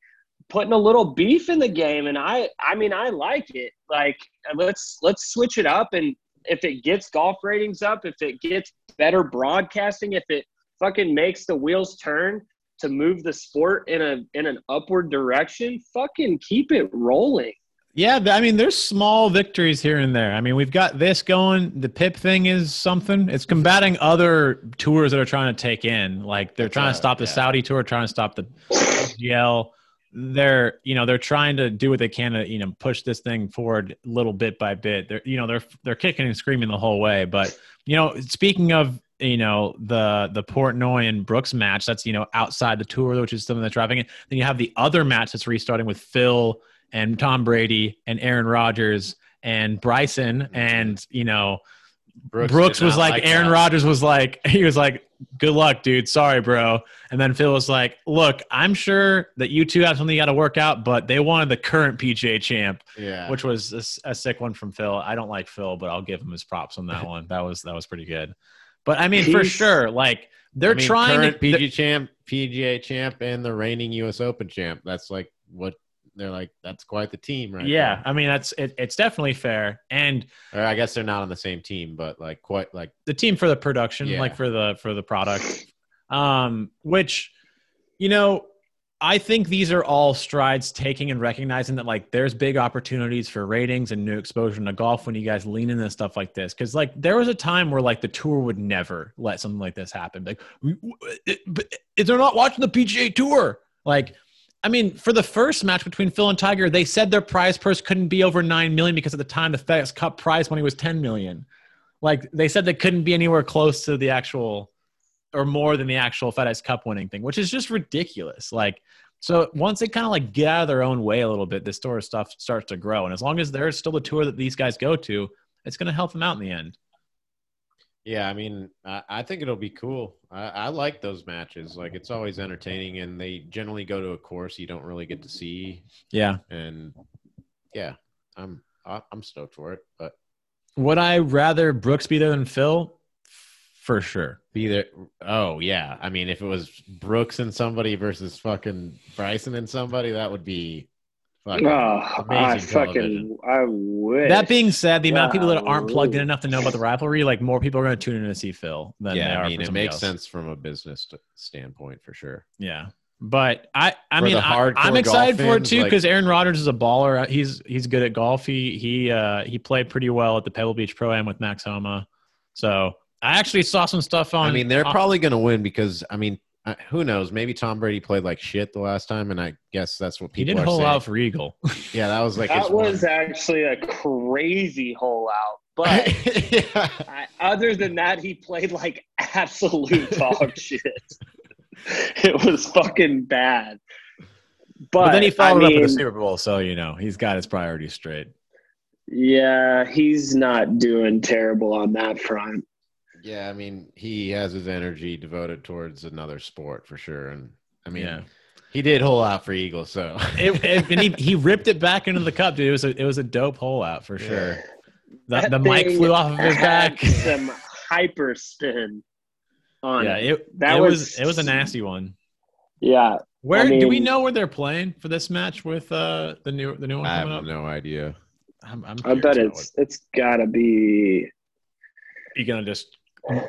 putting a little beef in the game and i i mean i like it like let's let's switch it up and if it gets golf ratings up if it gets better broadcasting if it fucking makes the wheels turn to move the sport in a in an upward direction fucking keep it rolling Yeah, I mean, there's small victories here and there. I mean, we've got this going. The PIP thing is something. It's combating other tours that are trying to take in. Like they're That's trying right, to stop the yeah. Saudi tour, trying to stop the GL. They're, you know, they're trying to do what they can to, you know, push this thing forward little bit by bit. They're, you know, they're they're kicking and screaming the whole way. But you know, speaking of you know the the Portnoy and Brooks match, that's you know outside the tour, which is something that's driving it. Then you have the other match that's restarting with Phil and Tom Brady and Aaron Rodgers and Bryson mm-hmm. and you know Brooks, did was not like, Aaron. Rodgers was like he was like good luck dude. Sorry bro. And then Phil was like look I'm sure that you two have something you got to work out but they wanted the current PGA champ Yeah, which was a sick one from Phil. I don't like Phil but I'll give him his props on that one. That was that was pretty good but I mean for sure like they're I mean, trying current to PGA champ, PGA champ, and the reigning U.S. Open champ. That's like what they're like. That's quite the team, right? yeah. I mean that's it, it's definitely fair and Or I guess they're not on the same team, but like quite like the team for the production, Yeah. like for the for the product. Um, which, you know, I think these are all strides taking and recognizing that like there's big opportunities for ratings and new exposure to golf when you guys lean into stuff like this. Cause like there was a time where like the tour would never let something like this happen. Like, but they're not watching the PGA tour. Like, I mean, for the first match between Phil and Tiger, they said their prize purse couldn't be over nine million because at the time the FedEx Cup prize money was ten million. Like they said they couldn't be anywhere close to the actual or more than the actual FedEx Cup winning thing, which is just ridiculous. Like, so once they kind of like get out of their own way a little bit, this tour stuff starts to grow. And as long as there's still a tour that these guys go to, it's going to help them out in the end. Yeah, I mean, I, I think it'll be cool. I, I like those matches. Like, it's always entertaining, and they generally go to a course you don't really get to see. Yeah. And yeah, I'm I- I'm stoked for it. But Would I rather Brooks be there than Phil? For sure. be there. Oh yeah, I mean, if it was Brooks and somebody versus fucking Bryson and somebody, that would be fucking oh, I amazing fucking. I wish. That being said, the amount of people that aren't plugged in enough to know about the rivalry, like more people are going to tune in to see Phil than they are I mean, it makes else. sense from a business st- standpoint for sure. Yeah. But I, I For mean, I, I'm excited golf for it fans, too like- because Aaron Rodgers is a baller. He's he's good at golf. He he uh, he played pretty well at the Pebble Beach Pro Am with Max Homa. So I actually saw some stuff on. I mean, they're on- probably going to win because I mean, uh, who knows? Maybe Tom Brady played like shit the last time, and I guess that's what he people did are hold saying. out for Eagle. yeah, that was like that his was one. actually a crazy hole out. But yeah. I, other than that, he played like absolute dog shit. It was fucking bad. But, But, then he followed I up with the Super Bowl, so you know he's got his priorities straight. Yeah, he's not doing terrible on that front. Yeah, I mean, he has his energy devoted towards another sport for sure, and I mean, Yeah. he did hold out for Eagle, so It, it- and he, he ripped it back into the cup, dude. It was a it was a dope hole out for sure. The, the mic flew off of his back. Some hyper spin on yeah, it. it That it was, was- it was a nasty one. Yeah, Where I do we know where they're playing for this match with uh the new the new one I have up? no idea. I'm, I'm I bet about it's it's gotta be. what- you gonna just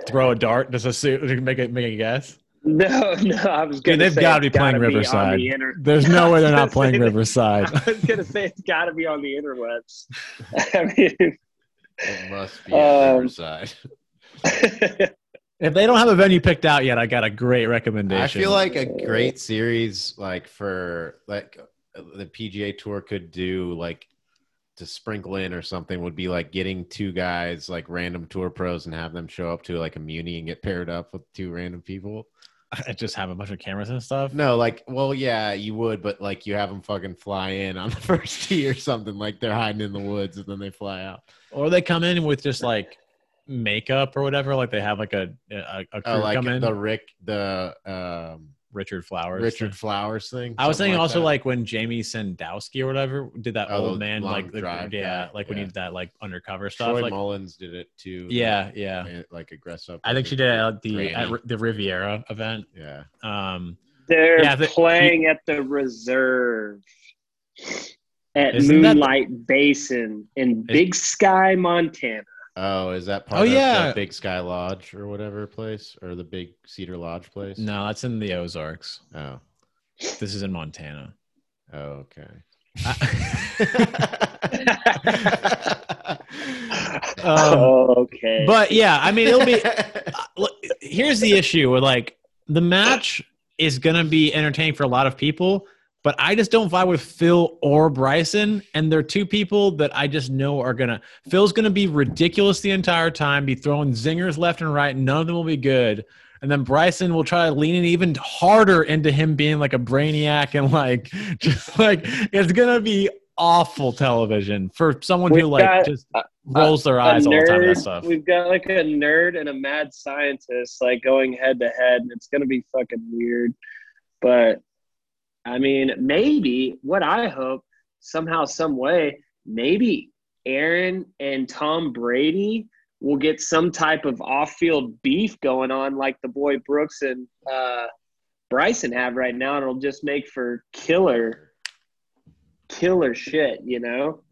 throw a dart just assume, make a make a guess. No, no, I was gonna. Dude, they've got to be playing Riverside. the inter- There's no way they're not playing that- Riverside. I was gonna say it's got to be on the interwebs. I mean, It must be at Um, Riverside. If they don't have a venue picked out yet, I got a great recommendation. I feel like a great series, like for like the PGA Tour could do, like to sprinkle in or something, would be like getting two guys, like random tour pros, and have them show up to like a muni and get paired up with two random people. I just have a bunch of cameras and stuff. No, like, well, yeah, you would, but like you have them fucking fly in on the first tee or something, like they're hiding in the woods and then they fly out. Or they come in with just like makeup or whatever. Like they have like a a, a crew Oh, like come in. the Rick, the um, Richard Flowers. Richard Flowers thing. I was something thinking also that. like when Jamie Sadlowski or whatever did that Oh, old man like the drive yeah guy, like when he did that like undercover stuff Troy like Mullins did it too. yeah yeah like aggressive. I think she did it at the Granny. at the Riviera event. Yeah. Um, they're Yeah, the- playing at the reserve at Isn't that Moonlight Basin in Big Sky, Montana. Oh, is that part Oh, of yeah. the Big Sky Lodge or whatever place or the Big Cedar Lodge place? no, that's in the Ozarks. Oh. This is in Montana. Oh, okay. Um, okay. But yeah, I mean, it'll be. uh, look, here's the issue with like the match is gonna be entertaining for a lot of people, but I just don't vibe with Phil or Bryson, and they're two people that I just know are gonna. Phil's gonna be ridiculous the entire time, be throwing zingers left and right. None of them will be good. And then Bryson will try to lean in even harder into him being like a brainiac and like just like it's gonna be awful television for someone who We've like got just rolls their eyes all the time that stuff. We've got like a nerd and a mad scientist like going head to head, and it's gonna be fucking weird. But I mean, maybe what I hope somehow, some way, maybe Aaron and Tom Brady will get some type of off-field beef going on, like the boy Brooks and uh, Bryson have right now, and it'll just make for killer, killer shit. You know?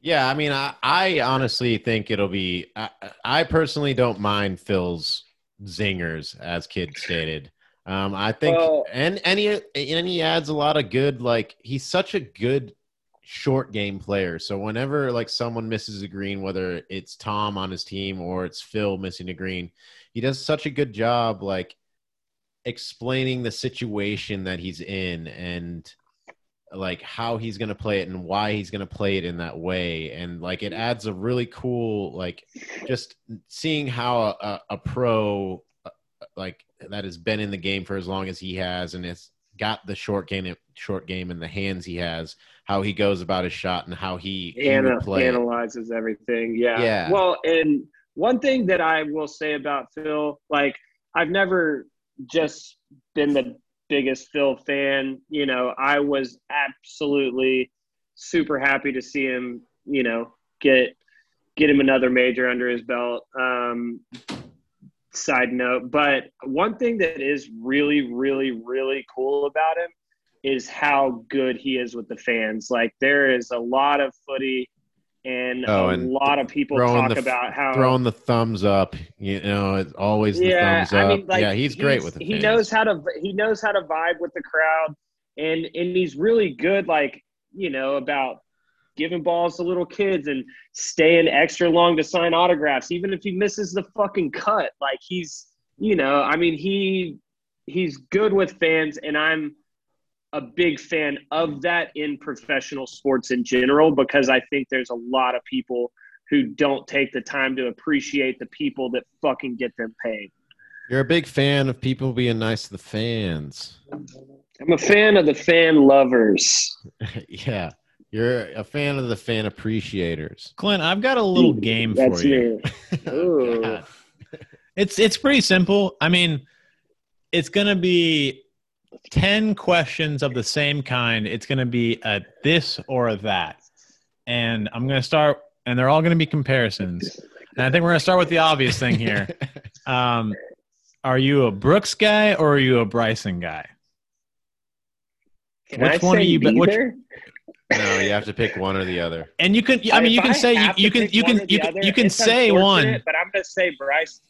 Yeah, I mean, I, I honestly think it'll be. I, I personally don't mind Phil's zingers, as Kid stated. Um, I think, Well- and and he and he adds a lot of good. Like he's such a good short game player. So whenever like someone misses a green, whether it's Tom on his team or it's Phil missing a green, he does such a good job like explaining the situation that he's in and like how he's going to play it and why he's going to play it in that way and like it adds a really cool like just seeing how a, a, a pro like that has been in the game for as long as he has and it's got the short game short game in the hands he has how he goes about his shot and how he, he would Ana- play analyzes everything. Yeah. Yeah. Well, and one thing that I will say about Phil, like I've never just been the biggest Phil fan. You know, I was absolutely super happy to see him. You know, get get him another major under his belt. Um, side note, but one thing that is really, really, really cool about him is how good he is with the fans. Like there is a lot of footy and Oh, a and lot of people talk the- about how Throwing the thumbs up, you know, it's always the yeah, thumbs up. I mean, like, yeah, he's great with the he fans. knows how to he knows how to vibe with the crowd, and and he's really good. Like you know about giving balls to little kids and staying extra long to sign autographs, even if he misses the fucking cut. Like he's you know, I mean he he's good with fans, and I'm a big fan of that in professional sports in general because I think there's a lot of people who don't take the time to appreciate the people that fucking get them paid. You're a big fan of people being nice to the fans. I'm a fan of the fan lovers. yeah. You're a fan of the fan appreciators. Clint, I've got a little game for That's you. me. Oh, It's it's pretty simple. I mean, it's gonna be ten questions of the same kind. It's gonna be a this or a that, and I'm gonna start, and they're all gonna be comparisons. And I think we're gonna start with the obvious thing here. Um, are you a Brooks guy or are you a Bryson guy? Can Which I one say are you- which- neither? No, you have to pick one or the other. And you can, I mean, you If can say you, you can you can you can other, you can say one. But I'm going to say Bryce.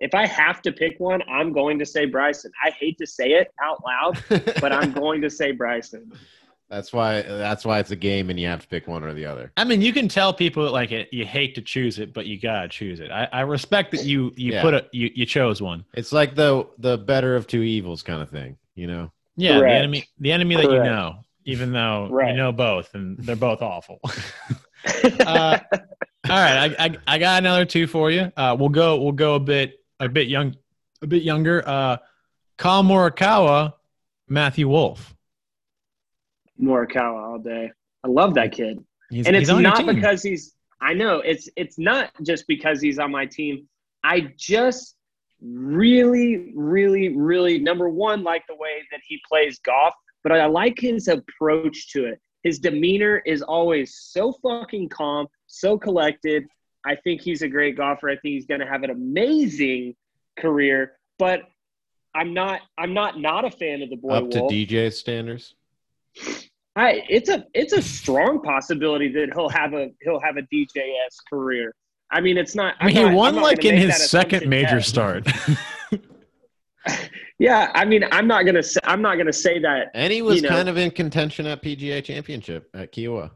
If I have to pick one, I'm going to say Bryson. I hate to say it out loud, but I'm going to say Bryson. that's why that's why it's a game and you have to pick one or the other. I mean, you can tell people like it. You hate to choose it, but you gotta choose it. I, I respect that you you Yeah. put a you, you chose one. It's like the the better of two evils kind of thing, you know. Yeah, Correct. the enemy the enemy that you know, even though you know both, and they're both awful. uh, all right, I, I I got another two for you. Uh, we'll go we'll go a bit a bit young a bit younger. Uh, Kyle Morikawa, Matthew Wolff. Morikawa all day. I love that kid. He's, and it's not because he's i know it's it's not just because he's on my team i just really really really number one like the way that he plays golf but i like his approach to it his demeanor is always so fucking calm so collected i think he's a great golfer i think he's going to have an amazing career but i'm not i'm not not a fan of the boy Up to Wolf. DJ standards. I it's a it's a strong possibility that he'll have a he'll have a DJS career. I mean, it's not. I mean, I'm he not- won like in his second major yet. start. Yeah, I mean, I'm not gonna say I'm not gonna say that. And he was You know. kind of in contention at PGA Championship at Kiawah.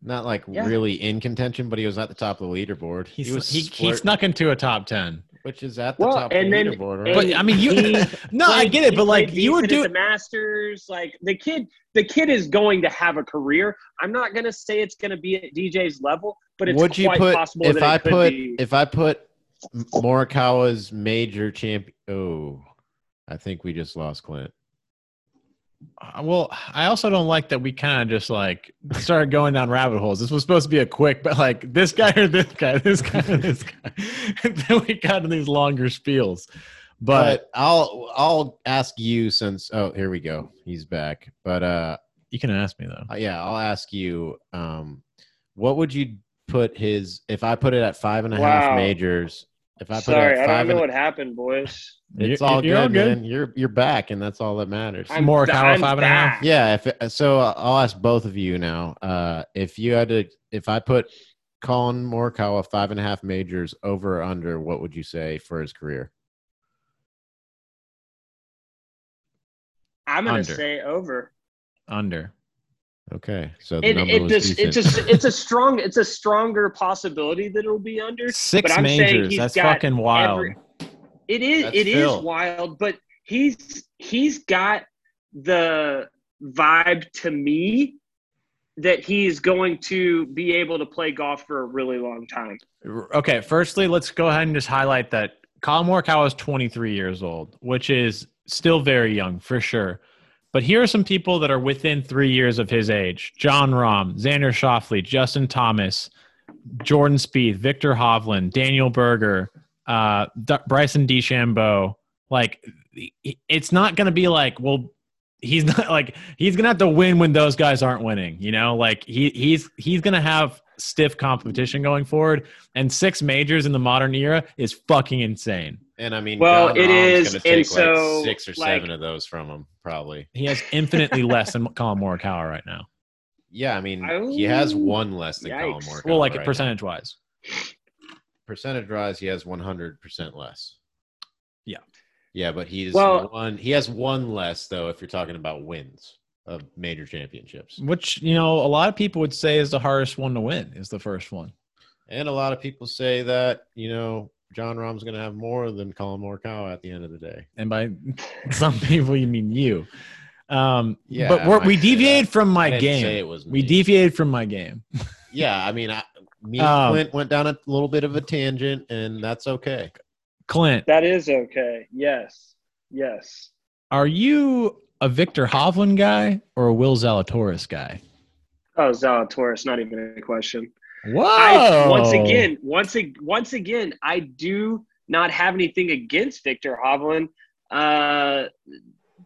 Not like Yeah. really in contention, but he was at the top of the leaderboard. He's, he was he, he snuck into a top ten. which is at the Well, top of and the then- leaderboard. and Right? But I mean, you he no, I get it. But like you were decent doing, the Masters. Like the kid, the kid is going to have a career. I'm not gonna say it's gonna be at DJ's level, but it's Would you quite put possible if that I it could put be. if I put Morikawa's major champion? Oh, I think we just lost Clint. Uh, well, I also don't like that we kind of just like started going down rabbit holes. This was supposed to be a quick, but like this guy or this guy, this guy or this guy. and then we got in these longer spiels. But But I'll I'll ask you since oh here we go he's back. But uh you can ask me though. yeah I'll ask you um what would you put his if I put it at five and a half Wow. majors if I put Sorry, it I don't five know and what happened, boys. it's You're- all, you're good, all good. man you're you're back and that's all that matters. I'm, Morikawa, I'm five and a half? back. Yeah, if it, so, I'll ask both of you now. Uh, if you had to, if I put Collin Morikawa five and a half majors over or under, what would you say for his career? I'm gonna Under. say over. Under. Okay, so the It, number it was just decent. it's just it's a strong it's a stronger possibility that it'll be under. Six But I'm majors. he's That's fucking wild. every- It is That's it is Phil. wild, but he's he's got the vibe to me that he's going to be able to play golf for a really long time. Okay, firstly, let's go ahead and just highlight that Collin Morikawa is 23 years old, which is still very young for sure. But here are some people that are within three years of his age: Jon Rahm, Xander Schauffele, Justin Thomas, Jordan Spieth, Viktor Hovland, Daniel Berger, uh, D- Bryson DeChambeau. Like, it's not going to be like, well, he's not like he's gonna have to win when those guys aren't winning. You know, like he he's he's gonna have stiff competition going forward. And six majors in the modern era is fucking insane. And I mean, Well, Jon it Rahm's is, gonna and take so, like six or like- seven of those from him, probably. He has infinitely less than Collin Morikawa right now. Yeah, I mean, he has oh, one less than Collin yikes. Morikawa. Well, like right percentage wise. Percentage wise, he has 100% less. Yeah. Yeah, but he's Well- one. He has one less though. If you're talking about wins of major championships, Which, you know, a lot of people would say is the hardest one to win, is the first one. and a lot of people say that you know Jon Rahm's going to have more than Collin Morikawa at the end of the day. And by some people, you mean you. Um, Yeah, but we're, we deviated from my didn't game. Say it was We deviated from my game. Yeah, I mean, I, me and Um, Clint went down a little bit of a tangent, and that's okay. Clint, That is okay. Yes. Yes. are you a Viktor Hovland guy or a Will Zalatoris guy? Oh, Zalatoris, not even a question. Whoa! I, once again, once once again, I do not have anything against Viktor Hovland. Uh,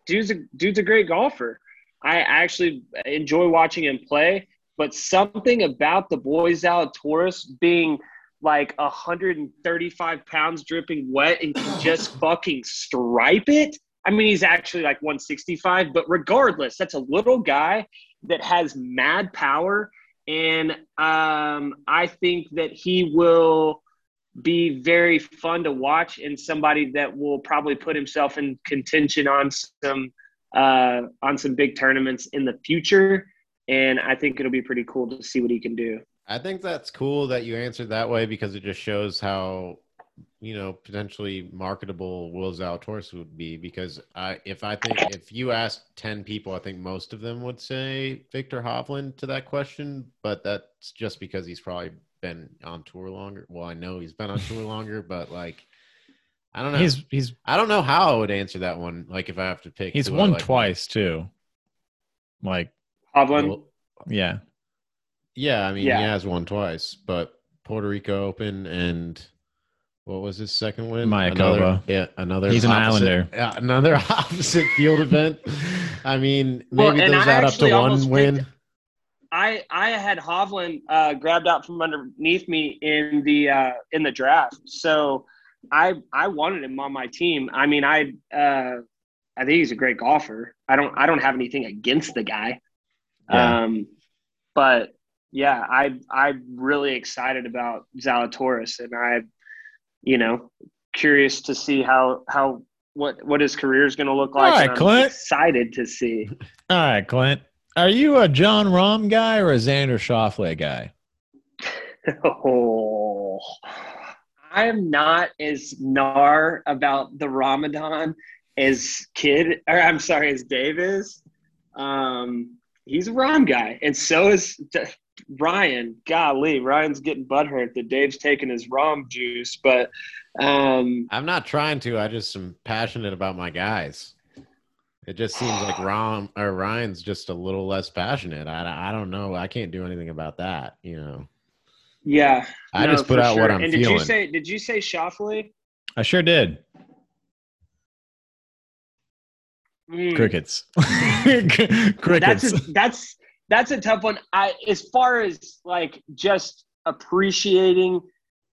dude's a dude's a great golfer. I actually enjoy watching him play, but something about the boys boy Zalatoris being like 135 pounds dripping wet and can just fucking stripe it. I mean, he's actually like 165, but regardless, that's a little guy that has mad power and um, I think that he will be very fun to watch and somebody that will probably put himself in contention on some uh, on some big tournaments in the future. And I think it'll be pretty cool to see what he can do. I think that's cool that you answered that way because it just shows how you know potentially marketable Will Zalatoris would be. Because I, if I think if you asked ten people, I think most of them would say Viktor Hovland to that question. But that's just because he's probably been on tour longer. Well, I know he's been on tour longer, but like I don't know. he's he's I don't know how I would answer that one. Like if I have to pick, he's won like twice too. Like, Hovland, Well, yeah, Yeah, I mean Yeah. he has won twice, but Puerto Rico Open and what was his second win? Mayakoba. Yeah, another. He's an opposite- Islander. Yeah, another opposite field event. I mean, maybe and those I add up to one almost win. picked- I I had Hovland uh, grabbed out from underneath me in the uh, in the draft, so I I wanted him on my team. I mean, I uh, I think he's a great golfer. I don't I don't have anything against the guy, Yeah. um, but yeah, I I'm really excited about Zalatoris, and I, you know, curious to see how how what what his career is going to look like. All right, Clint. excited to see. All right, Clint. Are you a Jon Rahm guy or a Xander Schauffele guy? Oh, I am not as gnar about the Ramadan as Kid, or I'm sorry, as Dave is. Um, he's a Rahm guy, and so is Ryan. Golly, Ryan's getting butthurt that Dave's taking his Rahm juice, but um, I'm not trying to. I just am passionate about my guys. It just seems like Ron or Ryan's just a little less passionate. I, I don't know. I can't do anything about that. You know, yeah, I no, just put for out what. I'm and did feeling. you say? Did you say Schauffele? I sure did. Mm. Crickets. that's Crickets. a, that's that's a tough one. I as far as like just appreciating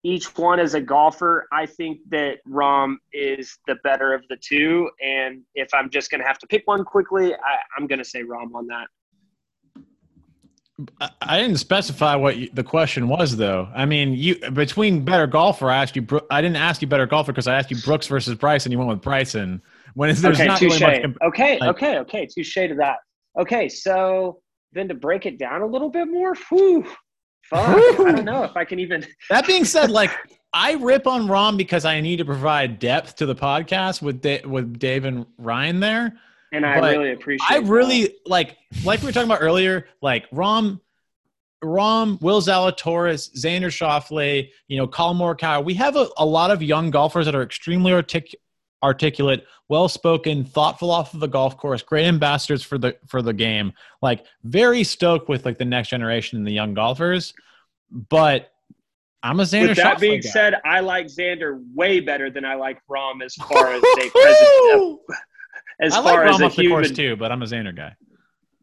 each one as a golfer, I think that Rahm is the better of the two. And if I'm just gonna have to pick one quickly, I, I'm gonna say Rahm on that. I- I didn't specify what you, the question was, though. I mean, you between better golfer, I asked you. I didn't ask you better golfer because I asked you Brooks versus Bryson. You went with Bryson. When is there's okay, not touche. really much. comp- okay, like- okay, okay, touche to that. Okay, so then to break it down a little bit more, whew, fuck, I don't know if I can even. that being said, like I rip on Rahm because I need to provide depth to the podcast with da- with Dave and Ryan there. And I But really appreciate. I that. really like like we were talking about earlier, like Rahm, Rahm, Will Zalatoris, Xander Schauffele, you know, Collin Morikawa. We have a, a lot of young golfers that are extremely artic- articulate, well spoken, thoughtful off of the golf course, great ambassadors for the for the game. Like very stoked with like the next generation and the young golfers. But I'm a Xander With that Schauffele being guy. said, I like Xander way better than I like Rahm as far as a present, as I far like as Rahm a off the course human. too, but I'm a Xander guy.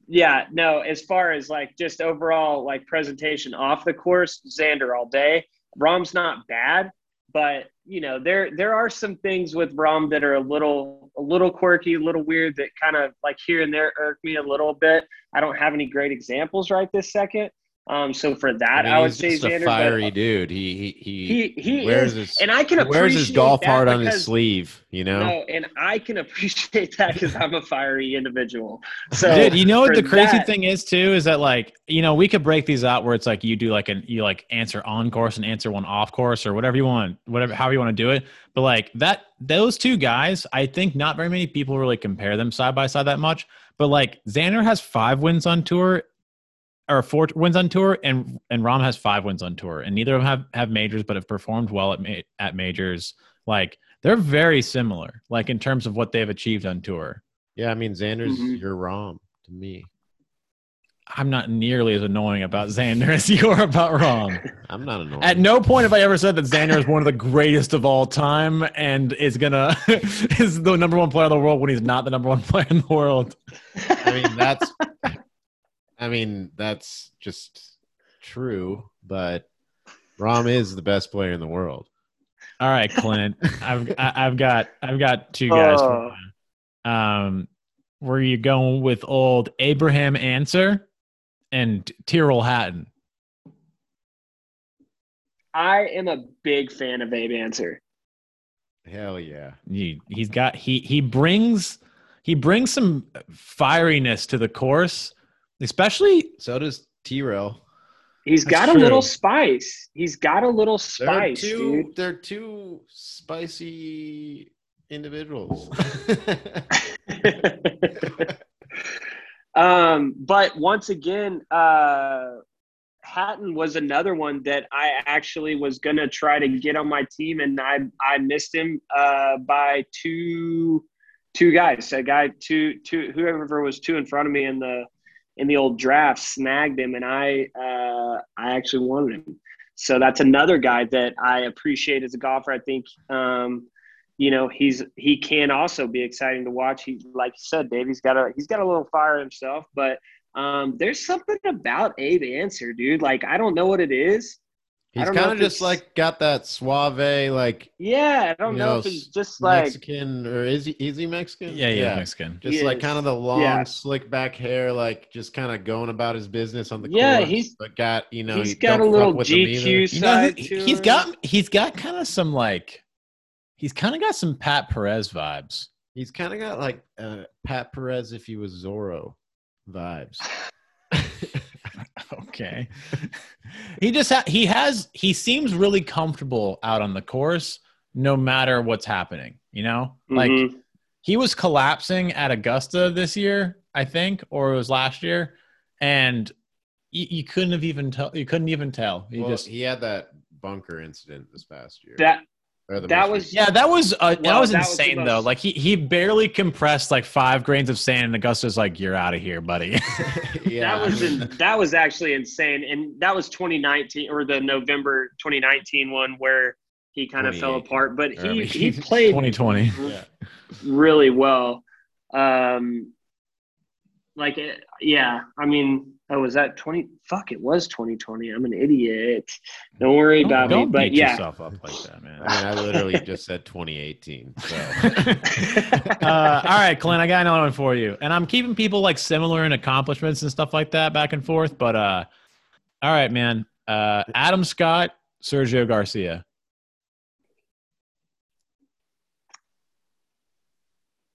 Yeah, no, as far as like just overall like presentation off the course, Xander all day. Rom's not bad, but you know, there there are some things with Rahm that are a little a little quirky, a little weird that kind of like here and there irk me a little bit. I don't have any great examples right this second. Um, so for that, I, mean, I would he's say just Xander. a but- fiery dude. He he he he wears is, his and I can he wears his appreciate golf that heart on his because- sleeve. You know. No, and I can appreciate that because I'm a fiery individual. So, Dude, you know what the crazy that- thing is too is that like you know we could break these out where it's like you do like an you like answer on course and answer one off course or whatever you want, whatever however you want to do it. But like that, those two guys, I think not very many people really compare them side by side that much. But like Xander has five wins on tour, or four wins on tour, and and Rahm has five wins on tour, and neither of them have have majors, but have performed well at ma- at majors. Like they're very similar, like in terms of what they've achieved on tour. Yeah, I mean Xander's Mhm. your Rahm to me. I'm not nearly as annoying about Xander as you are about Rahm. I'm not annoying. At no point have I ever said that Xander is one of the greatest of all time and is gonna is the number one player in the world when he's not the number one player in the world. I mean that's I mean that's just true, but Rahm is the best player in the world. All right, Clint. I've I- I've got I've got two guys. for you. Um, were you going with old Abraham Ancer and Tyrrell Hatton? I am a big fan of Abe Ancer. Hell yeah. He, he's got he he brings he brings some fieriness to the course, especially So does T-Rail. He's That's got a little spice. He's got a little They're spice, two dude. they're two spicy individuals. um, but once again, uh, Hatton was another one that I actually was gonna try to get on my team, and I I missed him uh, by two two guys. A guy two two whoever was two in front of me in the in the old draft snagged him, and I uh, I actually wanted him. So that's another guy that I appreciate as a golfer. I think um, you know he's he can also be exciting to watch. He like you said, Dave. He's got a he's got a little fire himself, but um, there's something about Abe Ancer, dude. Like I don't know what it is. I He's kind of just like got that suave like Yeah, I don't You know, know, if it's just like Mexican or is he is he Mexican? yeah yeah, Mexican. Just He like kind of the long, Yeah. slick back hair, like just kind of going about his business on the Yeah, course, he's- but got you know he's got a little with him either. GQ You know, side he, to he's him. got he's got kind of some like he's kind of got some Pat Perez vibes. He's kind of got like uh, Pat Perez if he was Zorro vibes. okay. he just ha- he has he seems really comfortable out on the course no matter what's happening, you know? Like Mhm. he was collapsing at Augusta this year, I think, or it was last year, and you, you couldn't have even tell. You couldn't even tell. He well, just he had that bunker incident this past year. that Or the that most was- yeah, that was uh, that Well, was that was the insane though. Like he he barely compressed like five grains of sand, and Augusta's like, "You're out of here, buddy." yeah, that was in, that was actually insane, and that was 2019 or the November 2019 one where he kind of fell apart. But Or, I he mean, he played 2020. yeah. really well. Um, like, it- yeah, I mean, oh, was that 20? Fuck, it was 2020. I'm an idiot. Don't worry Don't, about don't me. But beat yeah, yourself up like that, man. I mean, I literally just said 2018. So uh, all right, Clint, I got another one for you, and I'm keeping people like similar in accomplishments and stuff like that back and forth. But uh, all right, man. Uh, Adam Scott, Sergio Garcia.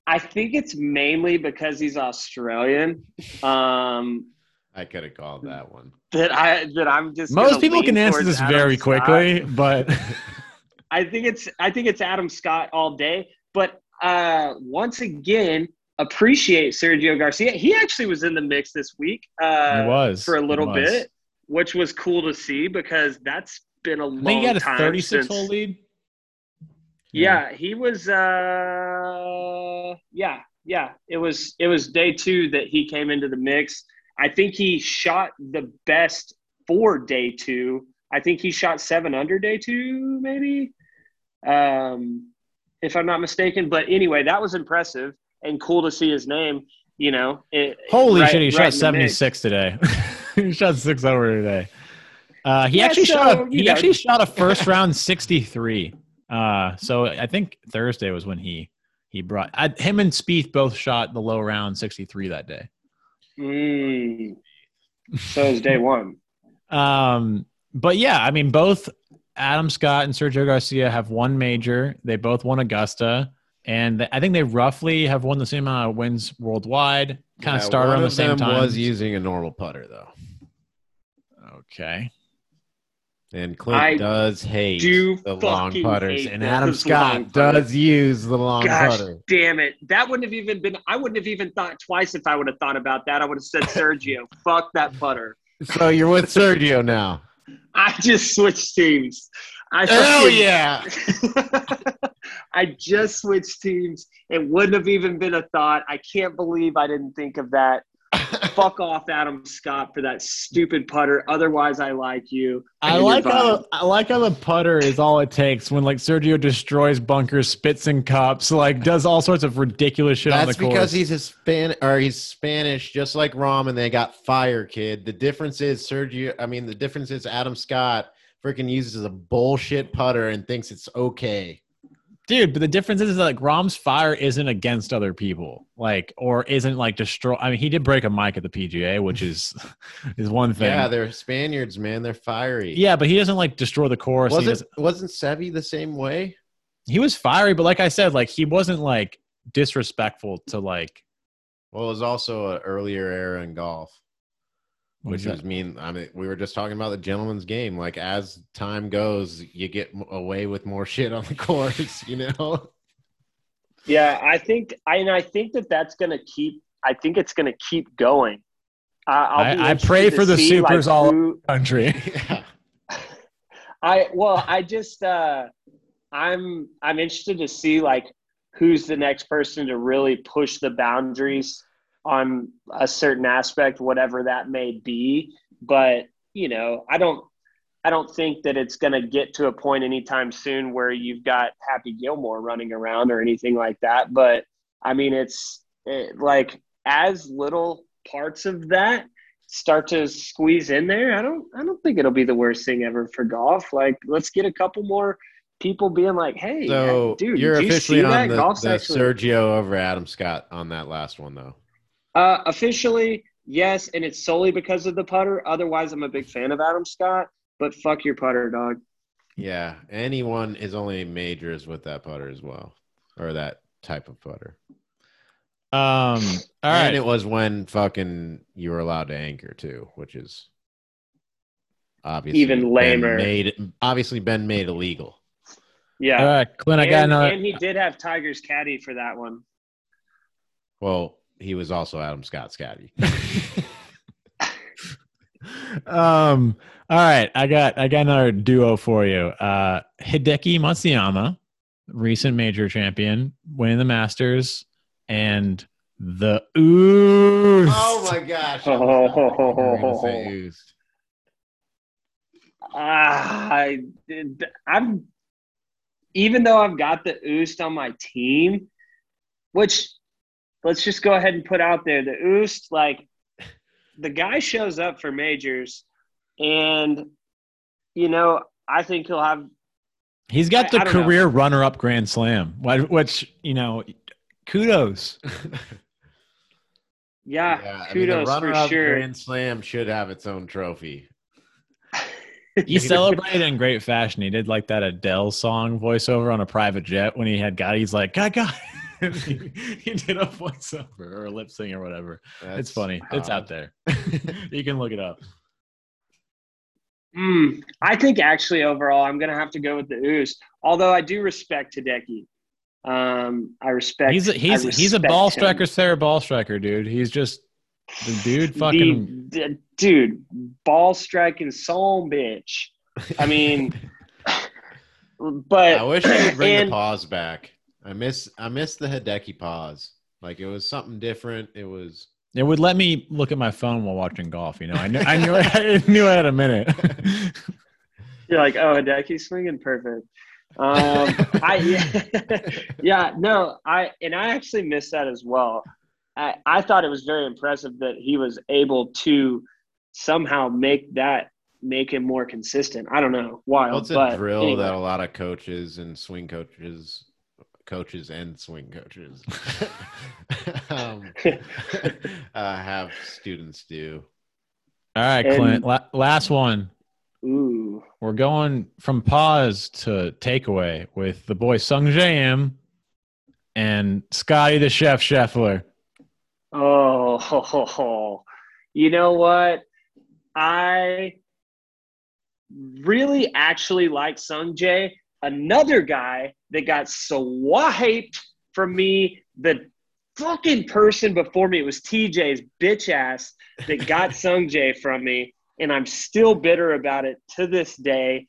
I think it's mainly because he's Australian. Um, I could have called that one. that I that I'm just Most people can answer this Adam very Scott. quickly, but I think it's I think it's Adam Scott all day. But uh, once again, appreciate Sergio Garcia. He actually was in the mix this week. Uh, he was for a little bit, which was cool to see because that's been a long think he had a time 36 since- hole lead. Yeah, he was. Uh, yeah, yeah. It was. It was day two that he came into the mix. I think he shot the best for day two. I think he shot seven under day two, maybe, um, if I'm not mistaken. But anyway, that was impressive and cool to see his name. You know, it, Holy right- shit, he right shot in the mix. 76 today. he shot six over today. Uh, he Yeah, actually so, shot. A, he know. actually shot a first round 63. Uh, so I think Thursday was when he he brought I, him and Spieth both shot the low round 63 that day. Mm. So is day one. Um, but yeah, I mean, both Adam Scott and Sergio Garcia have one major. They both won Augusta, and I think they roughly have won the same amount of wins worldwide. Kind of Yeah, start one around the same them time. Was using a normal putter though, okay. And Clint I does hate do the long putters, and Adam Scott does use the long Gosh putter. damn it. That wouldn't have even been I wouldn't have even thought twice if I would have thought about that. I would have said Sergio. Fuck that putter. So you're with Sergio now. I just switched teams. I Hell fucking- yeah! I just switched teams. It wouldn't have even been a thought. I can't believe I didn't think of that. Fuck off, Adam Scott, for that stupid putter. Otherwise, I like you. I And like how I like how the putter is all it takes when like Sergio destroys bunkers, spits in cups, like does all sorts of ridiculous shit on That's the course. because he's Hispan or he's Spanish, just like Rahm, and they got fire, kid. The difference is Sergio. I mean, the difference is Adam Scott freaking uses a bullshit putter and thinks it's okay. Dude. But the difference is, is like Rahm's fire isn't against other people, like or isn't like destroy. I mean, he did break a mic at the PGA, which is is one thing. Yeah, they're Spaniards, man. They're fiery. Yeah, but he doesn't like destroy the course. Wasn't wasn't Seve the same way? he was fiery, but like I said, like he wasn't like disrespectful to like Well, it was also an earlier era in golf, what which is was mean. I mean, we were just talking about the gentleman's game. Like as time goes, you get away with more shit on the course. You know. Yeah, I think, I, and I think that that's going to keep. I think it's going to keep going. Uh, I'll be I- I pray for the see, supers like, all- who- country. yeah. I well, I just uh I'm I'm interested to see like who's the next person to really push the boundaries on a certain aspect, whatever that may be. But you know, I don't I don't think that it's going to get to a point anytime soon where you've got Happy Gilmore running around or anything like that. But I mean, it's it, like as little parts of that start to squeeze in there. I don't I don't think it'll be the worst thing ever for golf. Like let's get a couple more people being like, "Hey, So dude, you're you officially see on that? the, the actually Sergio over Adam Scott on that last one, though. Uh, officially yes, and it's solely because of the putter. Otherwise, I'm a big fan of Adam Scott, but fuck your putter, dog. Yeah, anyone is only majors with that putter as well, or that type of putter. Um. All and right. it was when fucking you were allowed to anchor too, which is obviously Even been lamer. Made obviously been made illegal. Yeah. All right, Clint. I got another. and he did have Tiger's caddy for that one. Well, he was also Adam Scott Scotty. um. All right, I got I got another duo for you. Uh, Hideki Matsuyama, recent major champion, winning the Masters, and the Ooze. oh my gosh! I was I gonna say Ah, I, I'm even though I've got the Oost on my team, which let's just go ahead and put out there the Oost, like the guy shows up for majors, and you know I think he'll have He's got the I don't know. career runner-up Grand Slam, which you know, kudos. yeah, Yeah, I mean, the kudos for runner-up sure. Grand Slam should have its own trophy. He celebrated in great fashion. He did like that Adele song voiceover on a private jet when he had got. He's like, God, God. He, he did a voiceover or a lip sync or whatever. That's it's funny. It's out there. you can look it up. Mm, I think actually overall, I'm going to have to go with the Oost. Although I do respect Hideki. Um, I respect. He's a, he's I he's a respect ball him. striker, fair ball striker, dude. He's just the dude. Fucking The- d- dude, ball striking soul bitch. I mean, but I wish I could bring and- the pause back. I miss I miss the Hideki pause. Like it was something different. It was it would let me look at my phone while watching golf. You know, I knew I knew I knew I had a minute. You're like, oh, Hideki's swinging perfect. Um, I yeah, yeah, no, I and I actually missed that as well. I, I thought it was very impressive that he was able to somehow make that make him more consistent. I don't know. why. Well, it's a but drill anyway. that a lot of coaches and swing coaches, coaches and swing coaches, um, uh, have students do. All right, And- Clint. La- last one. Ooh. We're going from pause to takeaway with the boy Sungjae Im and Scotty the Chef Scheffler. Oh, ho, ho, ho. you know what? I really actually like Sung Jae. Another guy that got swiped from me, the fucking person before me, it was TJ's bitch ass that got Sung Jae from me. And I'm still bitter about it to this day.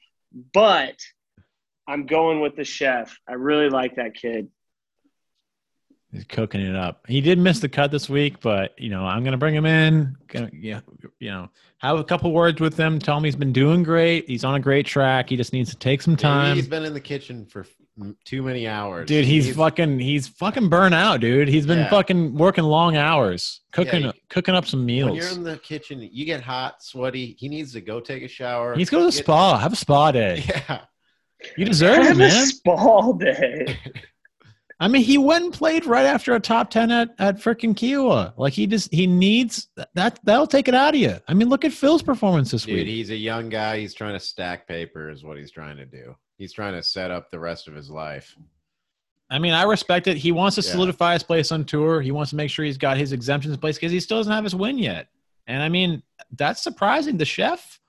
But I'm going with the chef. I really like that kid. He's cooking it up. He did miss the cut this week, but you know I'm gonna bring him in. Gonna, yeah, you know, have a couple words with him. Tell him he's been doing great. He's on a great track. He just needs to take some time. He's been in the kitchen for too many hours, Dude, he's, He's- fucking he's fucking burnt out, dude. He's been Yeah. fucking working long hours, cooking Yeah, you- cooking up some meals. When you're in the kitchen, you get hot, sweaty. He needs to go take a shower. He's needs to go to the Get- spa. Have a spa day. Yeah, You deserve it, Have a man. spa day. I mean, he went and played right after a top ten at at freaking Kiawah. Like he just he needs that. That'll take it out of you. I mean, look at Phil's performance this dude, week. he's a young guy. He's trying to stack paper, is what he's trying to do. He's trying to set up the rest of his life. I mean, I respect it. He wants to Yeah. solidify his place on tour. He wants to make sure he's got his exemptions in place because he still doesn't have his win yet. And I mean, that's surprising. The chef,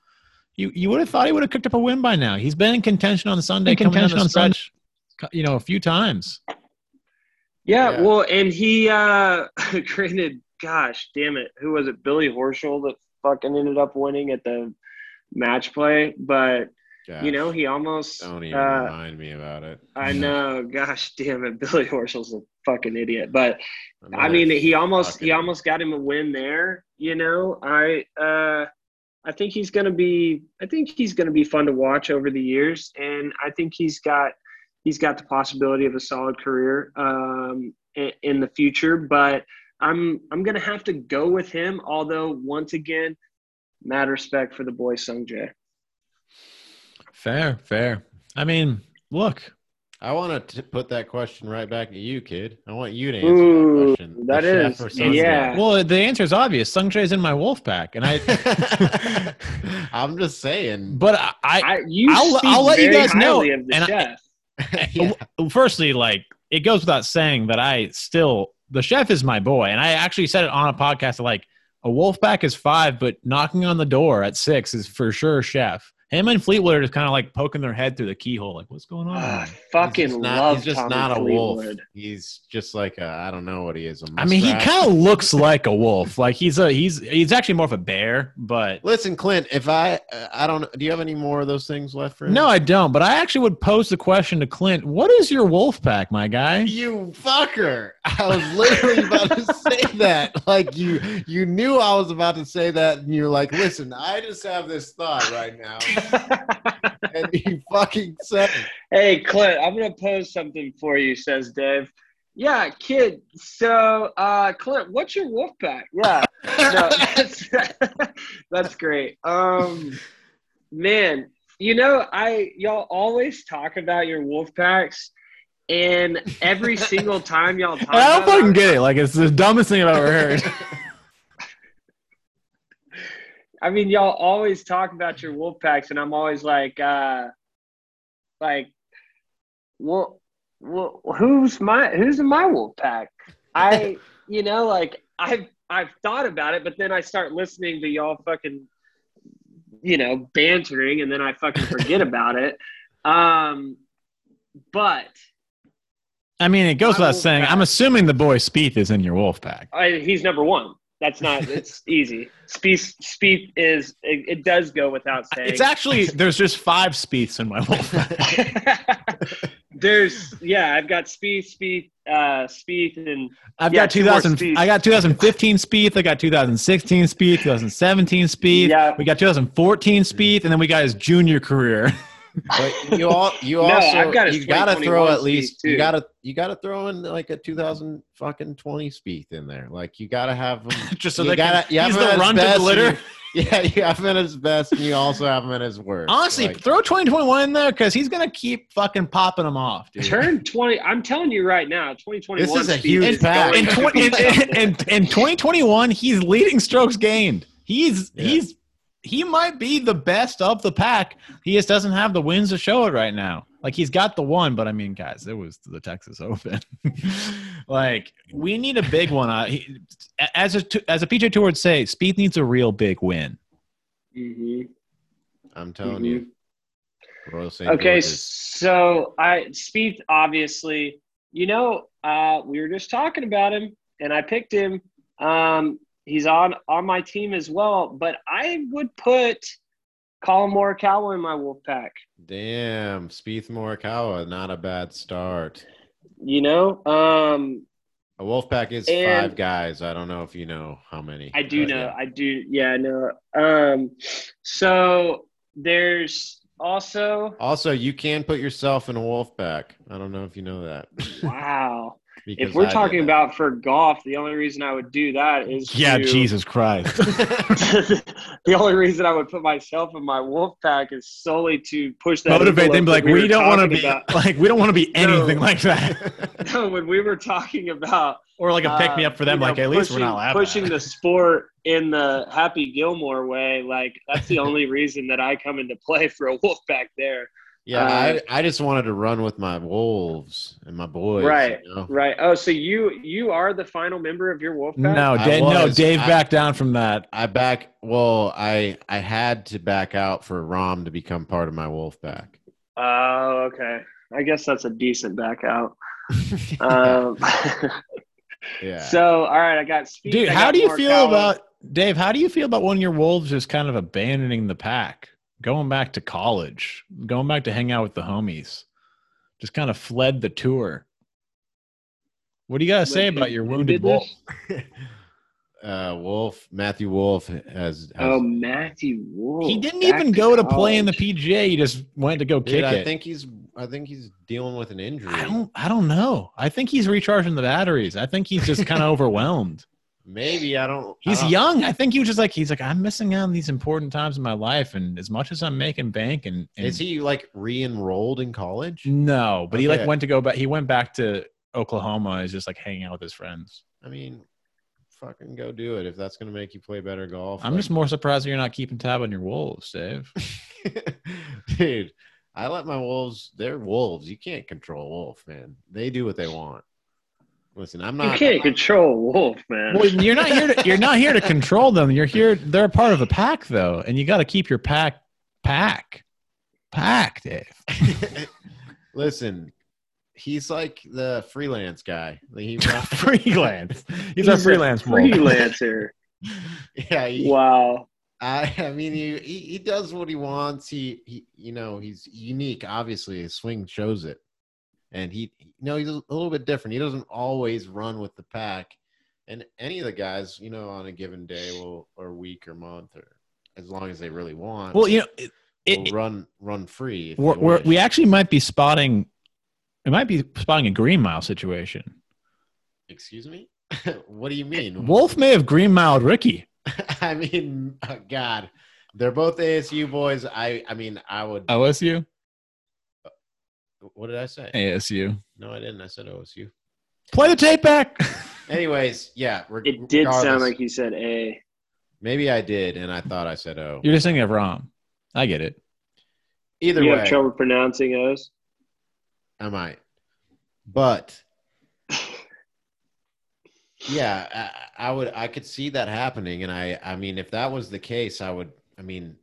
you you would have thought he would have cooked up a win by now. He's been in contention on Sunday, In contention the on Sunday. you know, a few times. Yeah, Yeah. well, and he uh granted, gosh damn it, who was it? Billy Horschel that fucking ended up winning at the match play, but you know, he almost don't even uh, remind me about it. I know, gosh damn it, Billy Horschel's a fucking idiot. But I Another mean, he almost he almost got him a win there. You know, I uh, I think he's gonna be I think he's gonna be fun to watch over the years, and I think he's got he's got the possibility of a solid career um, in, in the future. But I'm I'm gonna have to go with him. Although once again, mad respect for the boy Sung Jae. Fair, fair. I mean, look, I want to put that question right back at you, kid. I want you to answer Ooh, that question. that The is- yeah. well, the answer is obvious. Sung Jae's in my wolf pack, and I. I'm just saying. but I, I I, you I'll- I'll let you guys know, highly of the and I- chef. Yeah. Firstly, like it goes without saying that I still the chef is my boy, and I actually said it on a podcast. Like a wolf pack is five, but knocking on the door at six is for sure chef. Him and Fleetwood are just kind of like poking their head through the keyhole, like what's going on? He's fucking just not, love he's just Tommy not a wolf. Fleetwood. He's just like a, I don't know what he is. A I mean, he kind of looks like a wolf. Like he's a he's he's actually more of a bear, but Listen, Clint. If I, uh, I don't. Do you have any more of those things left for him? no, I don't. But I actually would pose the question to Clint: What is your wolf pack, my guy? You fucker! I was literally about to say that. Like you, you knew I was about to say that, and you're like, "Listen, I just have this thought right now," and you fucking said hey, Clint, I'm gonna pose something for you, says Dave. Yeah, kid. So, uh, Clint, what's your wolf pack? Yeah, no, that's, that's great. Um, man, you know, I y'all always talk about your wolf packs, and every single time y'all talk, I don't about fucking it, get it. Like it's the dumbest thing I've ever heard. I mean, y'all always talk about your wolf packs, and I'm always like, uh, like, well, well, who's my who's in my wolf pack? I, you know, like I've I've thought about it, but then I start listening to y'all fucking, you know, bantering, and then I fucking forget about it. Um, but I mean, it goes without saying. pack. I'm assuming the boy Spieth is in your wolf pack. I, he's number one. That's not. It's easy. Spieth Spieth is. It, it does go without saying. It's actually there's just five Spieths in my wolf. There's yeah, I've got Spieth, Spieth, uh, Spieth, and I've Yeah, got two more 2000. I got 2015 Spieth. I got 2016 Spieth. 2017 Spieth. Yeah. We got 2014 Spieth, and then we got his junior career. But you all you No, also got you got to throw at least too. you gotta you gotta throw in like a 2000 fucking 20 Spieth in there. Like you gotta have him. Just so you they gotta, can, you he's the run to best the litter. you- yeah, you have him at his best, and you also have him at his worst. Honestly, Like, throw 2021 in there because he's gonna keep fucking popping them off, dude. Turn 20. I'm telling you right now, 2021. This is a huge is pack. in, 20, in, be something. in, in, in 2021, he's leading strokes gained. He's Yeah. he's he might be the best of the pack. He just doesn't have the wins to show it right now. Like he's got the one, but I mean, guys, it was the Texas Open. like we need a big one. Uh, he, as a as a PGA Tour would say, Spieth needs a real big win. Mhm, I'm telling mhm. you, Royal St. Okay, George's. so I Spieth obviously, you know, uh, we were just talking about him, and I picked him. Um, he's on on my team as well, but I would put Collin Morikawa in my wolf pack. Damn, Spieth Morikawa, not a bad start. You know, um, A wolf pack is five guys. I don't know if you know how many. I do know. yeah. I do. Yeah, I know. Um, so there's also Also, you can put yourself in a wolf pack. I don't know if you know that. wow. If we're I talking about for golf, the only reason I would do that is Yeah, to- Jesus Christ. the only reason I would put myself in my wolf pack is solely to push that. Motivate them, be like, that we, don't want to be about. like we don't want to be anything No. like that, No, when we were talking about or like a pick me uh, up for them. know, like at least we're pushing- not laughing. pushing the sport in the Happy Gilmore way. Like that's the only reason that I come into play for a wolf pack there. Yeah, Uh, I, I just wanted to run with my wolves and my boys. Right. you know? Right. Oh, so you you are the final member of your wolf pack? No, I Dave, no. Dave I- backed down from that. I back. Well, I I had to back out for Rahm to become part of my wolf pack. Oh, okay. I guess that's a decent back out. Um, yeah. So, all right, I got Spieth. Dude, I how got do you Morikawa. feel about Dave? How do you feel about one of your wolves just kind of abandoning the pack, going back to college, going back to hang out with the homies, just kind of fled the tour? What do you got to say about your wounded wolf? uh, Wolff Matthew Wolff has. has Oh, Matthew Wolff. He didn't even go to play in the college. PGA. He just went to go Dude, kick I it. think he's. I think he's dealing with an injury. I don't. I don't know. I think he's recharging the batteries. I think he's just kind of overwhelmed. Maybe I don't. I He's don't- young. I think he was just like he's like I'm missing out on these important times in my life, and as much as I'm making bank, and, and Is he like re-enrolled in college? No, but he like went to go back. He went back to Oklahoma. Is just like hanging out with his friends. I mean, fucking go do it if that's gonna make you play better golf. I'm like- just more surprised that you're not keeping tab on your wolves, Dave. dude. I let my wolves. They're wolves. You can't control a wolf, man. They do what they want. Listen, I'm not. You can't control wolf, man. well, you're not here. To, you're not here to control them. You're here. They're a part of the pack, though, and you got to keep your pack pack pack, Dave. Listen, he's like the freelance guy. He, freelance. He's, our a freelance wolf. freelancer. yeah, he, wow. I, I mean, he, he he does what he wants. He he, you know, he's unique. Obviously, his swing shows it, and he, you know, he's a little bit different. He doesn't always run with the pack, and any of the guys, you know, on a given day will or week or month or as long as they really want. Well, you know, it, will it, run run free. we're, we're, we actually might be spotting. We might be spotting a green mile situation. Excuse me. what do you mean? Wolff may have green miled Ricky. I mean, uh, God, they're both ASU boys. I, I mean, I would. OSU, What did I say? ASU. No, I didn't. I said OSU. Play the tape back. Anyways, yeah. reg- It did sound like you said A. maybe I did, and I thought I said O. You're just thinking of Rahm. I get it. Either you way, have trouble pronouncing O's? I might. But yeah, I, I would. I could see that happening, and I. I mean, if that was the case, I would. I mean,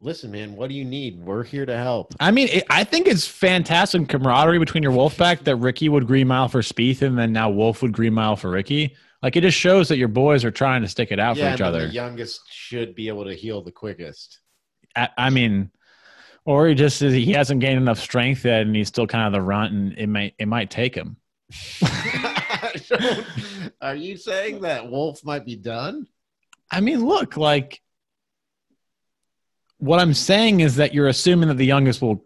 listen, man. What do you need? We're here to help. I mean, it, I think it's fantastic camaraderie between your Wolf pack that Ricky would green mile for Spieth, and then now Wolff would green mile for Ricky. Like it just shows that your boys are trying to stick it out yeah, for each other. the youngest should be able to heal the quickest. I, I mean, or he just he hasn't gained enough strength yet, and he's still kind of the runt, and it might it might take him. Are you saying that Wolff might be done? I mean, look, like what I'm saying is that you're assuming that the youngest will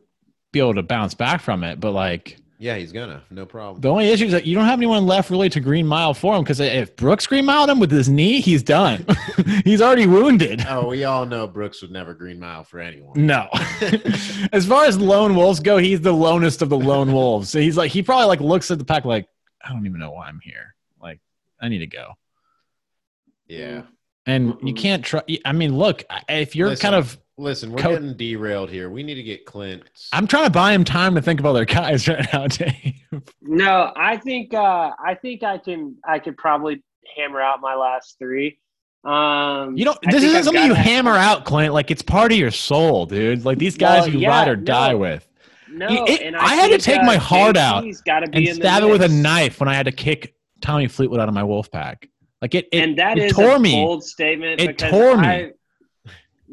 be able to bounce back from it. But like Yeah, he's gonna. No problem. the only issue is that you don't have anyone left really to green mile for him because if Brooks green miled him with his knee, he's done. he's already wounded. Oh, we all know Brooks would never green mile for anyone. No. as far as lone wolves go, he's the lonest of the lone wolves. So he's like he probably like looks at the pack like, I don't even know why I'm here. Like, I need to go. Yeah. And you can't try I mean, look, if you're Listen. kind of Listen, we're Co- getting derailed here. We need to get Clint. I'm trying to buy him time to think of other guys right now, Dave. No, I think uh, I think I can I could probably hammer out my last three. Um, You don't this isn't I've something you hammer out, Clint. Like it's part of your soul, dude. Like these guys Well, you yeah, ride or no. die with. No, It- and I had to take uh, my heart out JT's gotta be And in the stab it with a knife when I had to kick Tommy Fleetwood out of my wolf pack. Like it, it, and that it is tore a me. bold statement. It tore me. I,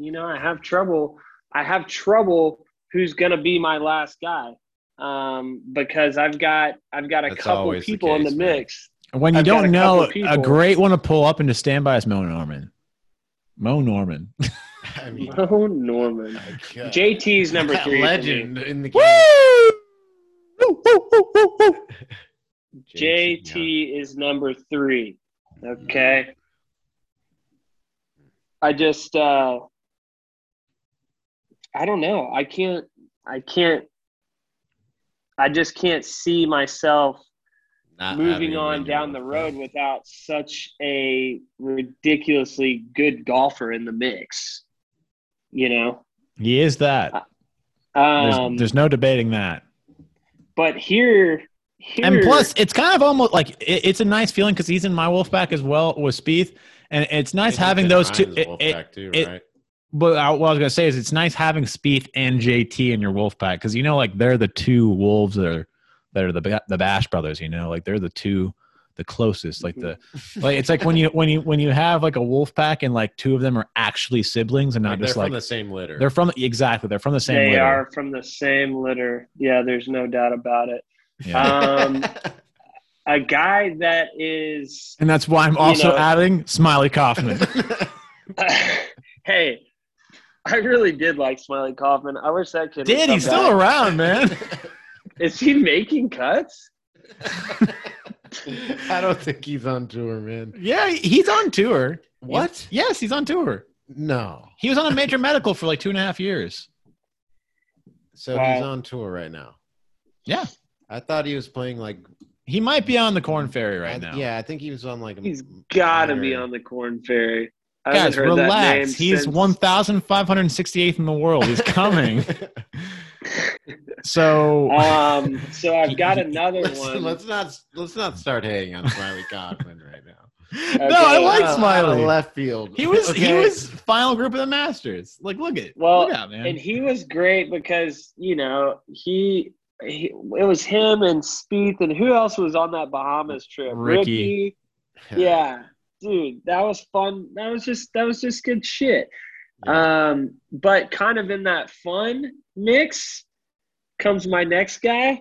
you know, I have trouble. I have trouble. Who's going to be my last guy? Um, because I've got I've got a That's couple always the people in the man. mix. When you I've don't a know, a great one to pull up and to stand by is Moe Norman. Moe Norman. I mean, Oh, Norman. JT's number three. legend in the game. Woo! Woo, woo, woo, woo, woo. JT is number three. Okay. I just uh I don't know. I can't I can't I just can't see myself Not moving on down the road pack. without such a ridiculously good golfer in the mix. You know? He is that. There's, Um there's no debating that. but here here And plus, it's kind of almost like it, it's a nice feeling because he's in my wolf pack as well with Spieth, and it's nice He's having those two. It, it- too, it- right? But I, what I was gonna say is it's nice having Spieth and JT in your wolf pack because you know like they're the two wolves that are that are the the Bash brothers. You know, like they're the two the closest. Like the like it's like when you when you when you have like a wolf pack and like two of them are actually siblings and not Like, they're just from like the same litter. they're from exactly they're from the same. they litter. are from the same litter. Yeah, there's no doubt about it. Yeah. Um, a guy that is, and that's why I'm you also know- adding Smiley Kaufman. hey, I really did like Smiley Kaufman. I wish that kid. would Did he's still around, man? Is he making cuts? I don't think he's on tour, man. Yeah, he's on tour. What? Yes, he's on tour. No. He was on a major medical for like two and a half years. So Wow. he's on tour right now. Yeah. I thought he was playing like He might be on the Corn Ferry right I- now. Yeah, I think he was on like a He's got to be on the Corn Ferry. I Guys, haven't heard that relax. He's since- 1,568th in the world. He's coming. so, Um, so I've got another Let's, one. let's not let's not start hating on Smiley Kaufman right now. no, I like uh, Smiley. left field. He was he was final group of the Masters. Like, look at Well, look out, man. and he was great because you know he, he it was him and Spieth and who else was on that Bahamas trip? Ricky. Yeah, dude, that was fun. That was just that was just good shit. Um, but kind of in that fun mix comes my next guy.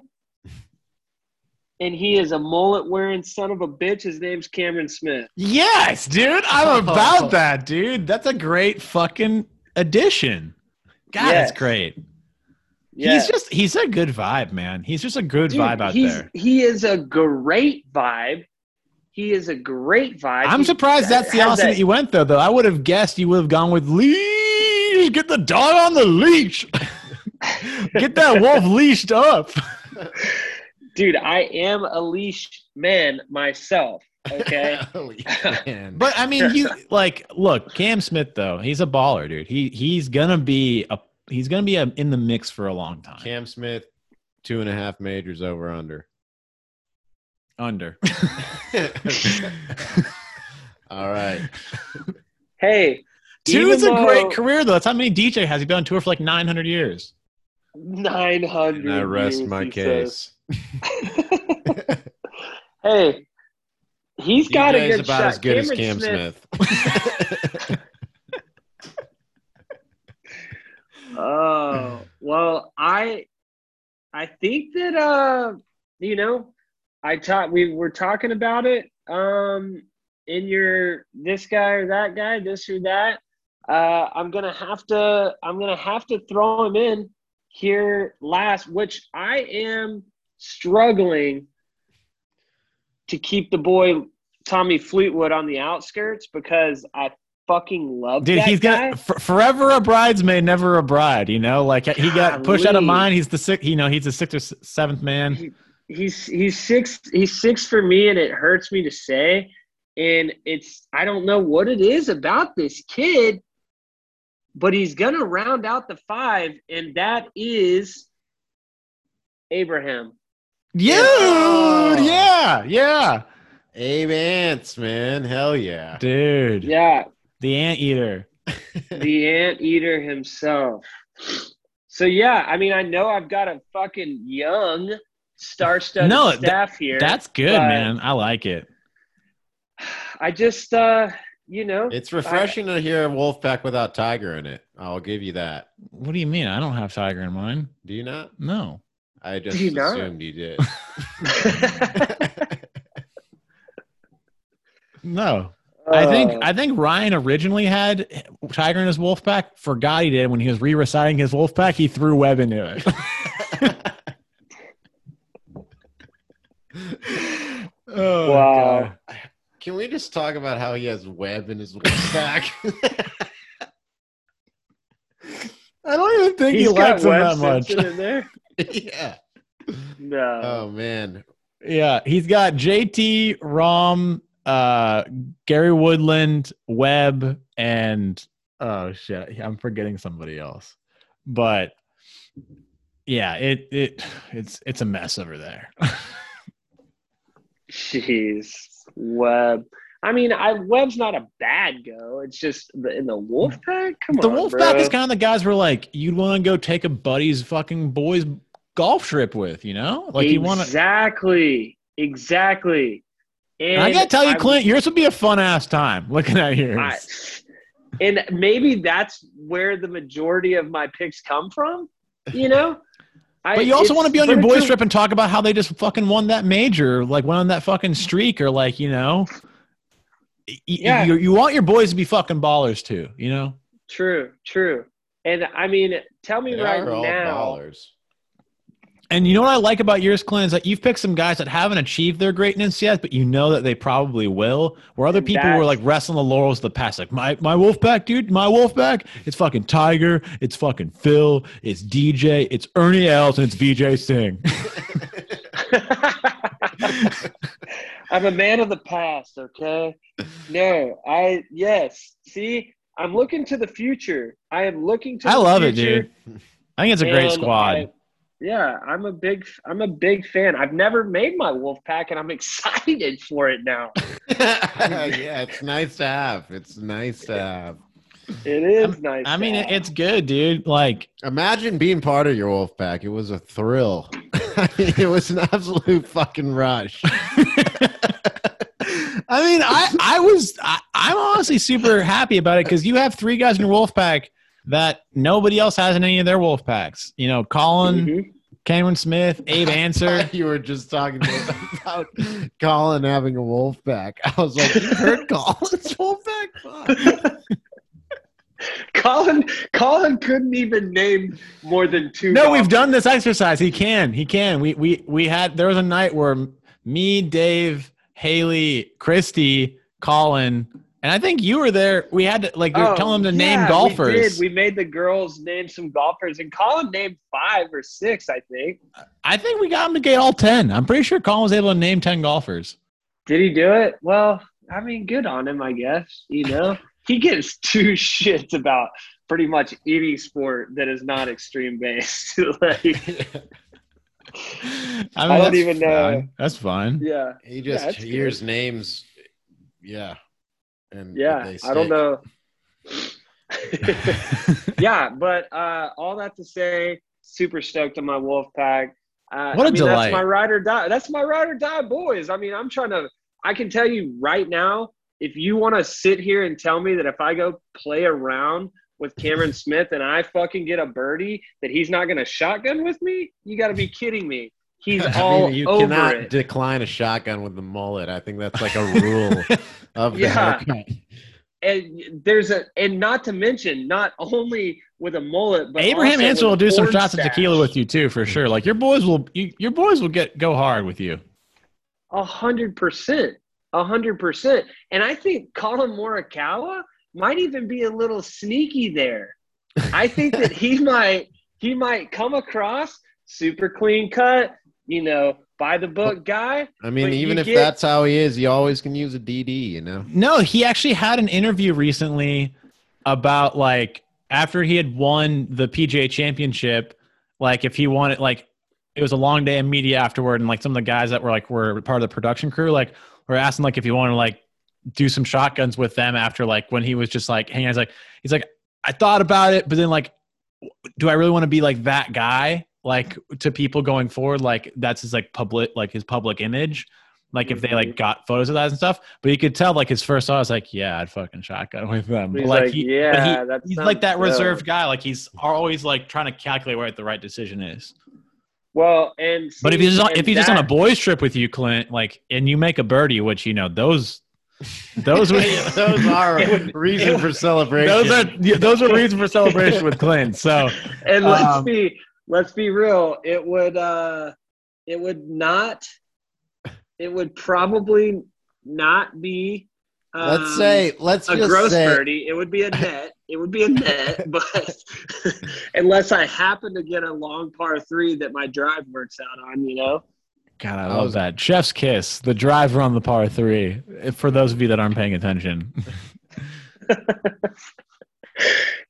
And he is a mullet wearing son of a bitch. His name's Cameron Smith. yes, dude, I'm Oh. about that, dude. That's a great fucking addition. God, Yes. that's great. Yeah. He's just he's a good vibe, man. He's just a good Dude, vibe out he's, there. He is a great vibe. He is a great vibe. I'm He surprised that's the has opposite that, you went though. Though I would have guessed you would have gone with leash. Get the dog on the leash. Get that wolf leashed up. Dude, I am a leash man myself. Okay. Man. But I mean, you like look Cam Smith though. He's a baller, dude. He he's gonna be a he's gonna be a, in the mix for a long time. Cam Smith, two and a half majors over under. Under. All right. hey, Two is a even great career though. That's how many DJ has. He's been on tour for like 900 years. 900. And I rest years, my he case. hey, he's got a DJ's good about shot. as good as Cameron Cam Smith. Oh well, I I think that uh you know I taught we were talking about it um in your this guy or that guy this or that uh I'm gonna have to I'm gonna have to throw him in here last, which I am struggling to keep the boy Tommy Fleetwood on the outskirts because I fucking love Dude, that he's guy. gonna f- forever a bridesmaid, never a bride. You know, like he got pushed out of mine. He's the sixth. You know, he's the sixth or seventh man. He- he's he's six he's six for me and it hurts me to say and it's i don't know what it is about this kid but he's gonna round out the five and that is abraham Dude, Oh. yeah, yeah, Abe Ants, man. Hell yeah. dude. yeah The ant eater. the ant eater himself so yeah i mean i know i've got a fucking young star-studded No, th- staff here That's good, man. I like it. i just uh you know It's refreshing to hear a Wolfpack without Tiger in it. I'll give you that. What do you mean? I don't have Tiger in mine. Do you not? No. I just Do you not? assumed you did. No. I think Uh, I think Ryan originally had Tiger in his wolf pack. Forgot he did when he was re-reciting his wolf pack. He threw Webb into it. oh, Wow. God. Can we just talk about how he has Webb in his Wolfpack? I don't even think he He's likes him Webb that much. In there. yeah. No. Oh man. Yeah, he's got JT, Rahm, uh, Gary Woodland, Webb, and oh shit, I'm forgetting somebody else. But yeah, it it it's it's a mess over there. Jeez, Webb. I mean, I Webb's not a bad go. It's just the, in the wolf pack. Come the on, the Wolfpack is kind of the guys where like you'd want to go take a buddy's fucking boys golf trip with, you know? Like you want to. exactly, exactly. And I gotta tell you, I- Clint, yours would be a fun ass time looking at yours. I, and maybe that's where the majority of my picks come from. You know, I, But you also want to be on your it's boys trip and talk about how they just fucking won that major, like went on that fucking streak, or like you know, y- y- Yeah. you, you want your boys to be fucking ballers too, you know. True, true. And I mean, tell me They right are all now. ballers. And you know what I like about yours, Clint, is that you've picked some guys that haven't achieved their greatness yet, but you know that they probably will. Where other people were like wrestling the laurels of the past, like my my Wolfpack, dude, my Wolfpack. It's fucking Tiger, it's fucking Phil, it's DJ, it's Ernie Els, and it's Vijay Singh. I'm a man of the past, okay? No, I yes. See, I'm looking to the future. I am looking to I love it, dude. I think it's a great squad. I- yeah, I'm a big I'm a big fan. I've never made my wolf pack and I'm excited for it now. yeah, it's nice to have. It's nice to have. It is nice. I to mean, have. it's good, dude. Like, Imagine being part of your wolf pack. It was a thrill. I mean, it was an absolute fucking rush. I mean, I I was I, I'm honestly super happy about it because you have three guys in your wolf pack that nobody else has in any of their wolf packs. You know, Collin, Mhm. Cameron Smith, Abe Ancer. you were just talking about Colin having a wolf pack. I was like, you heard Colin's wolf pack? Colin Colin couldn't even name more than two. No, we've done this exercise. He can. He can. We we we had there was a night where me, Dave, Haley, Christy, Colin, and I think you were there. We had to like we were Oh, telling them to name yeah, golfers. We, did. we made the girls name some golfers, and Colin named five or six, I think. I think we got him to get all ten. I'm pretty sure Colin was able to name ten golfers. Did he do it? Well, I mean, good on him, I guess. You know, he gives two shits about pretty much any sport that is not extreme based. like, I, mean, I don't that's even know. That's fine. yeah, he just that's hears names. Yeah. And yeah. they I don't know. yeah, but uh, all that to say, super stoked on my wolf pack. Uh, What a I mean, delight. That's my ride or die. That's my ride or die, boys. I mean, I'm trying to. I can tell you right now, if you want to sit here and tell me that if I go play around with Cameron Smith and I fucking get a birdie, that he's not going to shotgun with me, you got to be kidding me. He's I all mean, you over cannot it. decline a shotgun with the mullet. I think that's like a rule of the Yeah. haircut. and there's a and not to mention not only with a mullet, but Abraham Ancer will do some shots of tequila with you too, for sure. Like your boys will, you, your boys will get go hard with you. A hundred percent. A hundred percent. And I think Collin Morikawa might even be a little sneaky there. I think that he might he might come across super clean cut, you know, by the book guy. I mean, even if get- that's how he is, you always can use a DD. You know. No, he actually had an interview recently about like after he had won the PGA championship, like if he wanted like it was a long day of media afterward and like some of the guys that were like were part of the production crew like were asking like if he wanted to like do some shotguns with them after like when he was just like hanging out. He's like he's like I thought about it, but then like do I really want to be like that guy like to people going forward like that's his like public like his public image. Like if they like got photos of that and stuff. But you could tell like his first thought was like yeah i'd fucking shotgun with them. But, like, like, he, yeah, he- that he's like that dope. reserved guy. Like he's always like trying to calculate what the right decision is. Well, and but if he's on, if he's just on a boys trip with you clint like and you make a birdie which you know those those would those are It reason it for celebration. those are yeah, those are reasons for celebration with clint so and let's Um, be let's be real it would uh it would not it would probably not be um, let's say, let's a just gross say, birdie it would be a net it would be a net but unless i happen to get a long par three that my drive works out on you know God, I I love was- that. Chef's kiss, the driver on the par three. For those of you that aren't paying attention,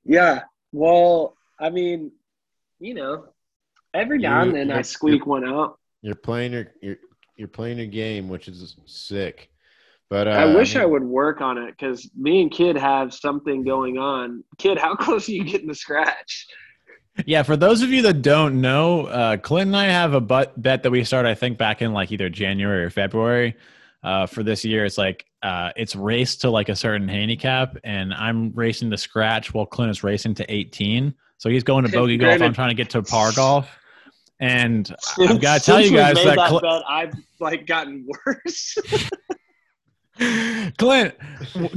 yeah well i mean you know every now You- and then i squeak one out you're playing your you're you're playing your game, which is sick. But uh, I wish I, mean, would work on it because me and Kid have something going on. Kid, how close are you getting to scratch? yeah. For those of you that don't know, uh, Clint and I have a bet bet that we started. I think back in like either January or February. Uh, for this year, it's like uh, it's raced to like a certain handicap, and I'm racing to scratch while Clint is racing to 18. So he's going to bogey golf. I'm trying to get to par golf, and I've got to tell you guys that, that Cl- I've like gotten worse. Clint,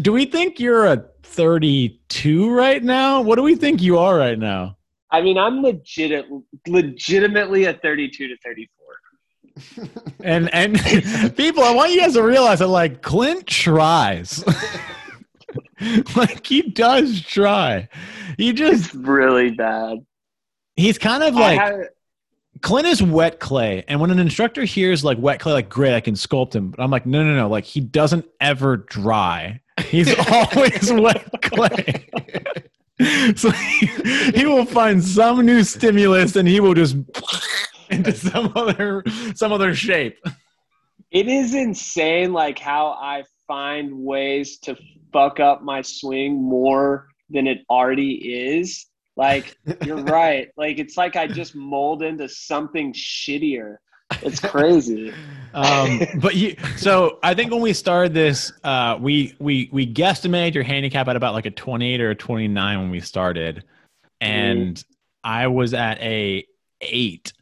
do we think you're a 32 right now? What do we think you are right now? I mean, I'm legit, legitimately a 32 to 34. And and people, I want you guys to realize that like Clint tries. like he does try. He just It's really bad. he's kind of like had, Clint is wet clay. And when an instructor hears like wet clay, like great, I can sculpt him. But I'm like, no, no, no. Like he doesn't ever dry. He's always wet clay. so he, he will find some new stimulus and he will just into some other some other shape. it is insane, like how I find ways to fuck up my swing more than it already is. Like you're right. Like it's like I just mold into something shittier. It's crazy. Um, but you, so I think when we started this, uh, we we we guesstimated your handicap at about like a 28 or a 29 when we started, and I was at a eight,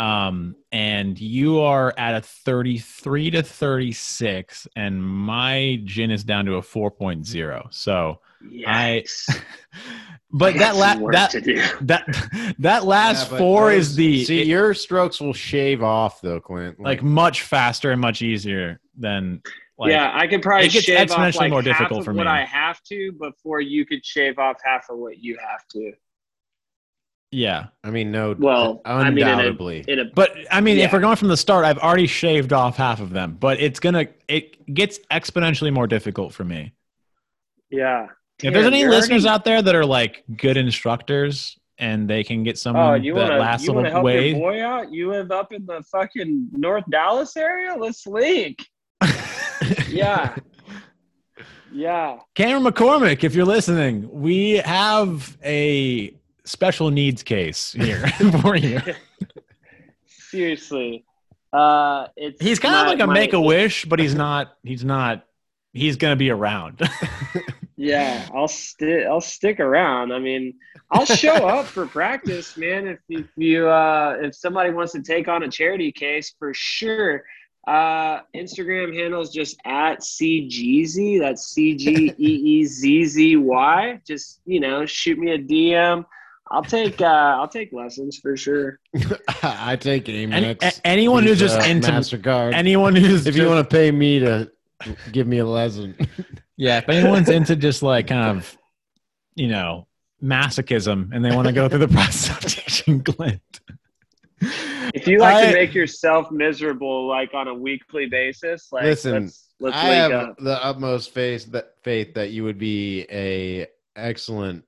um, and you are at a 33 to 36, and my GHIN is down to a 4.0. So, I- Yikes. but that Got la- some that that that last Yeah, but four those- is the see it- your strokes will shave off though, Clint. like much faster and much easier than like yeah, I could probably it gets shave off like more half difficult of for what me. I have to before you could shave off half of what you have to. Yeah. I mean, no, Well, I mean, in a- undoubtedly. In a But I mean, if we're going from the start, I've already shaved off half of them, but it's gonna it gets exponentially more difficult for me. yeah. if there's any listeners already- out there that are like good instructors and they can get Oh, someone you that want to lasts you a want to little help way, your boy out? You live up in the fucking North Dallas area. Let's link. Yeah, yeah. Cameron McCormick, if you're listening, we have a special needs case here for you. Seriously, uh, it's He's kind of like a my- make a wish, but he's not. He's not. He's gonna be around. Yeah, I'll stick. I'll stick around. I mean, I'll show up for practice, man. If, if you uh, if somebody wants to take on a charity case, for sure. Uh, Instagram handle is just at cgz. That's c g e e z z y. Just you know, shoot me a DM. I'll take uh, I'll take lessons for sure. I take aim Any, a- anyone who's just into Mastercard. anyone who's if you want to pay me to give me a lesson, yeah, if anyone's into just like kind of you know masochism and they want to go through the process of teaching Clint. If you like I- to make yourself miserable like on a weekly basis, like Listen, let's let's I link have up. the utmost faith that faith that you would be a excellent.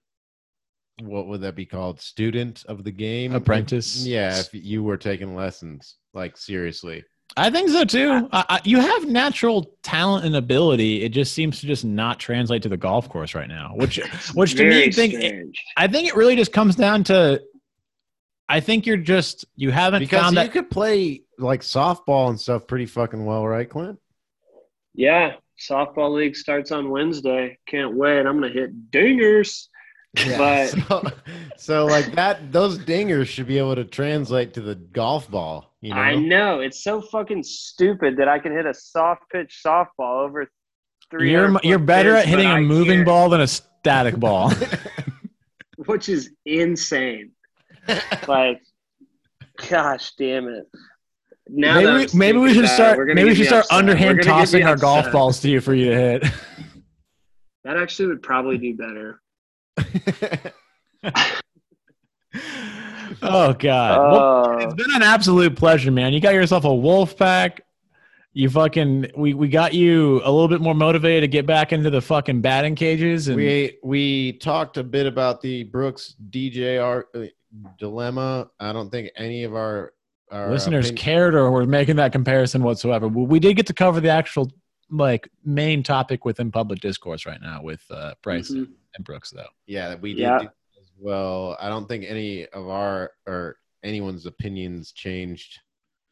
What would that be called? Student of the game, Apprentice? Yeah, if you were taking lessons, like seriously. I think so too. I, I, you have natural talent and ability. It just seems to just not translate to the golf course right now. Which, which to Very me, think strange. I think it really just comes down to. I think you're just you haven't Because found you that. could play like softball and stuff pretty fucking well, right, Clint? Yeah, softball league starts on Wednesday. Can't wait. I'm gonna hit dingers. But- so, so like that, those dingers should be able to translate to the golf ball. You know, I know it's so fucking stupid that I can hit a soft pitch softball over three. You're you're better at hitting a moving ball than a static ball. which is insane. like, gosh, damn it! Now maybe we, maybe we should about it, start maybe we should start upset. Underhand gonna get me tossing our golf balls to you for you to hit. That actually would probably do better. oh god. Well, it's Uh, been an absolute pleasure, man. You got yourself a wolf pack. You fucking we we got you a little bit more motivated to get back into the fucking batting cages and we we talked a bit about the Brooks DJR uh, dilemma. I don't think any of our, our listeners opinion- cared or were making that comparison whatsoever. We we did get to cover the actual like main topic within public discourse right now with uh, Bryson mhm. And Brooks though. Yeah, we did Yeah. as well. I don't think any of our or anyone's opinions changed.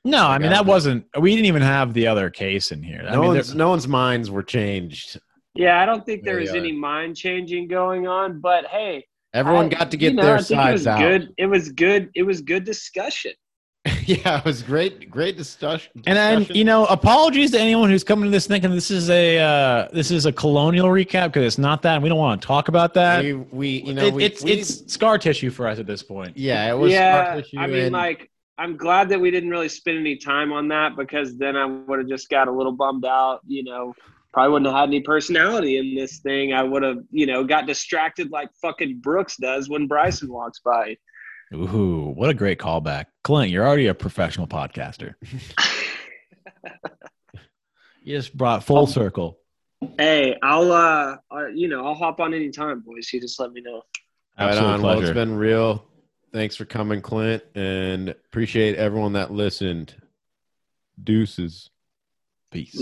No, I mean that it. wasn't. We didn't even have the other case in here. I No mean, one's no one's minds were changed. Yeah, I don't think there There was any mind changing going on, but hey, Everyone I- got to get you know, their I think it sides was out. Good. It was good. It was good discussion. yeah, it was great. Great discussion. and then you know, apologies to anyone who's coming to this thinking this is a uh, this is a colonial recap because it's not that. We don't want to talk about that. we, we you know It- we, it's we- it's scar tissue for us at this point. yeah, it was yeah, scar tissue I mean, and- like, I'm glad that we didn't really spend any time on that because then I would have just got a little bummed out. You know, probably wouldn't have had any personality in this thing. I would have, you know, got distracted like fucking Brooks does when Bryson walks by. Ooh, what a great callback, Clint. You're already a professional podcaster. You just brought full circle. Hey, I'll, uh, uh, you know, I'll hop on any time, boys. You just let me know. Right Absolute on. Well, it's pleasure. been real. Thanks for coming, Clint, and appreciate everyone that listened. Deuces. Peace.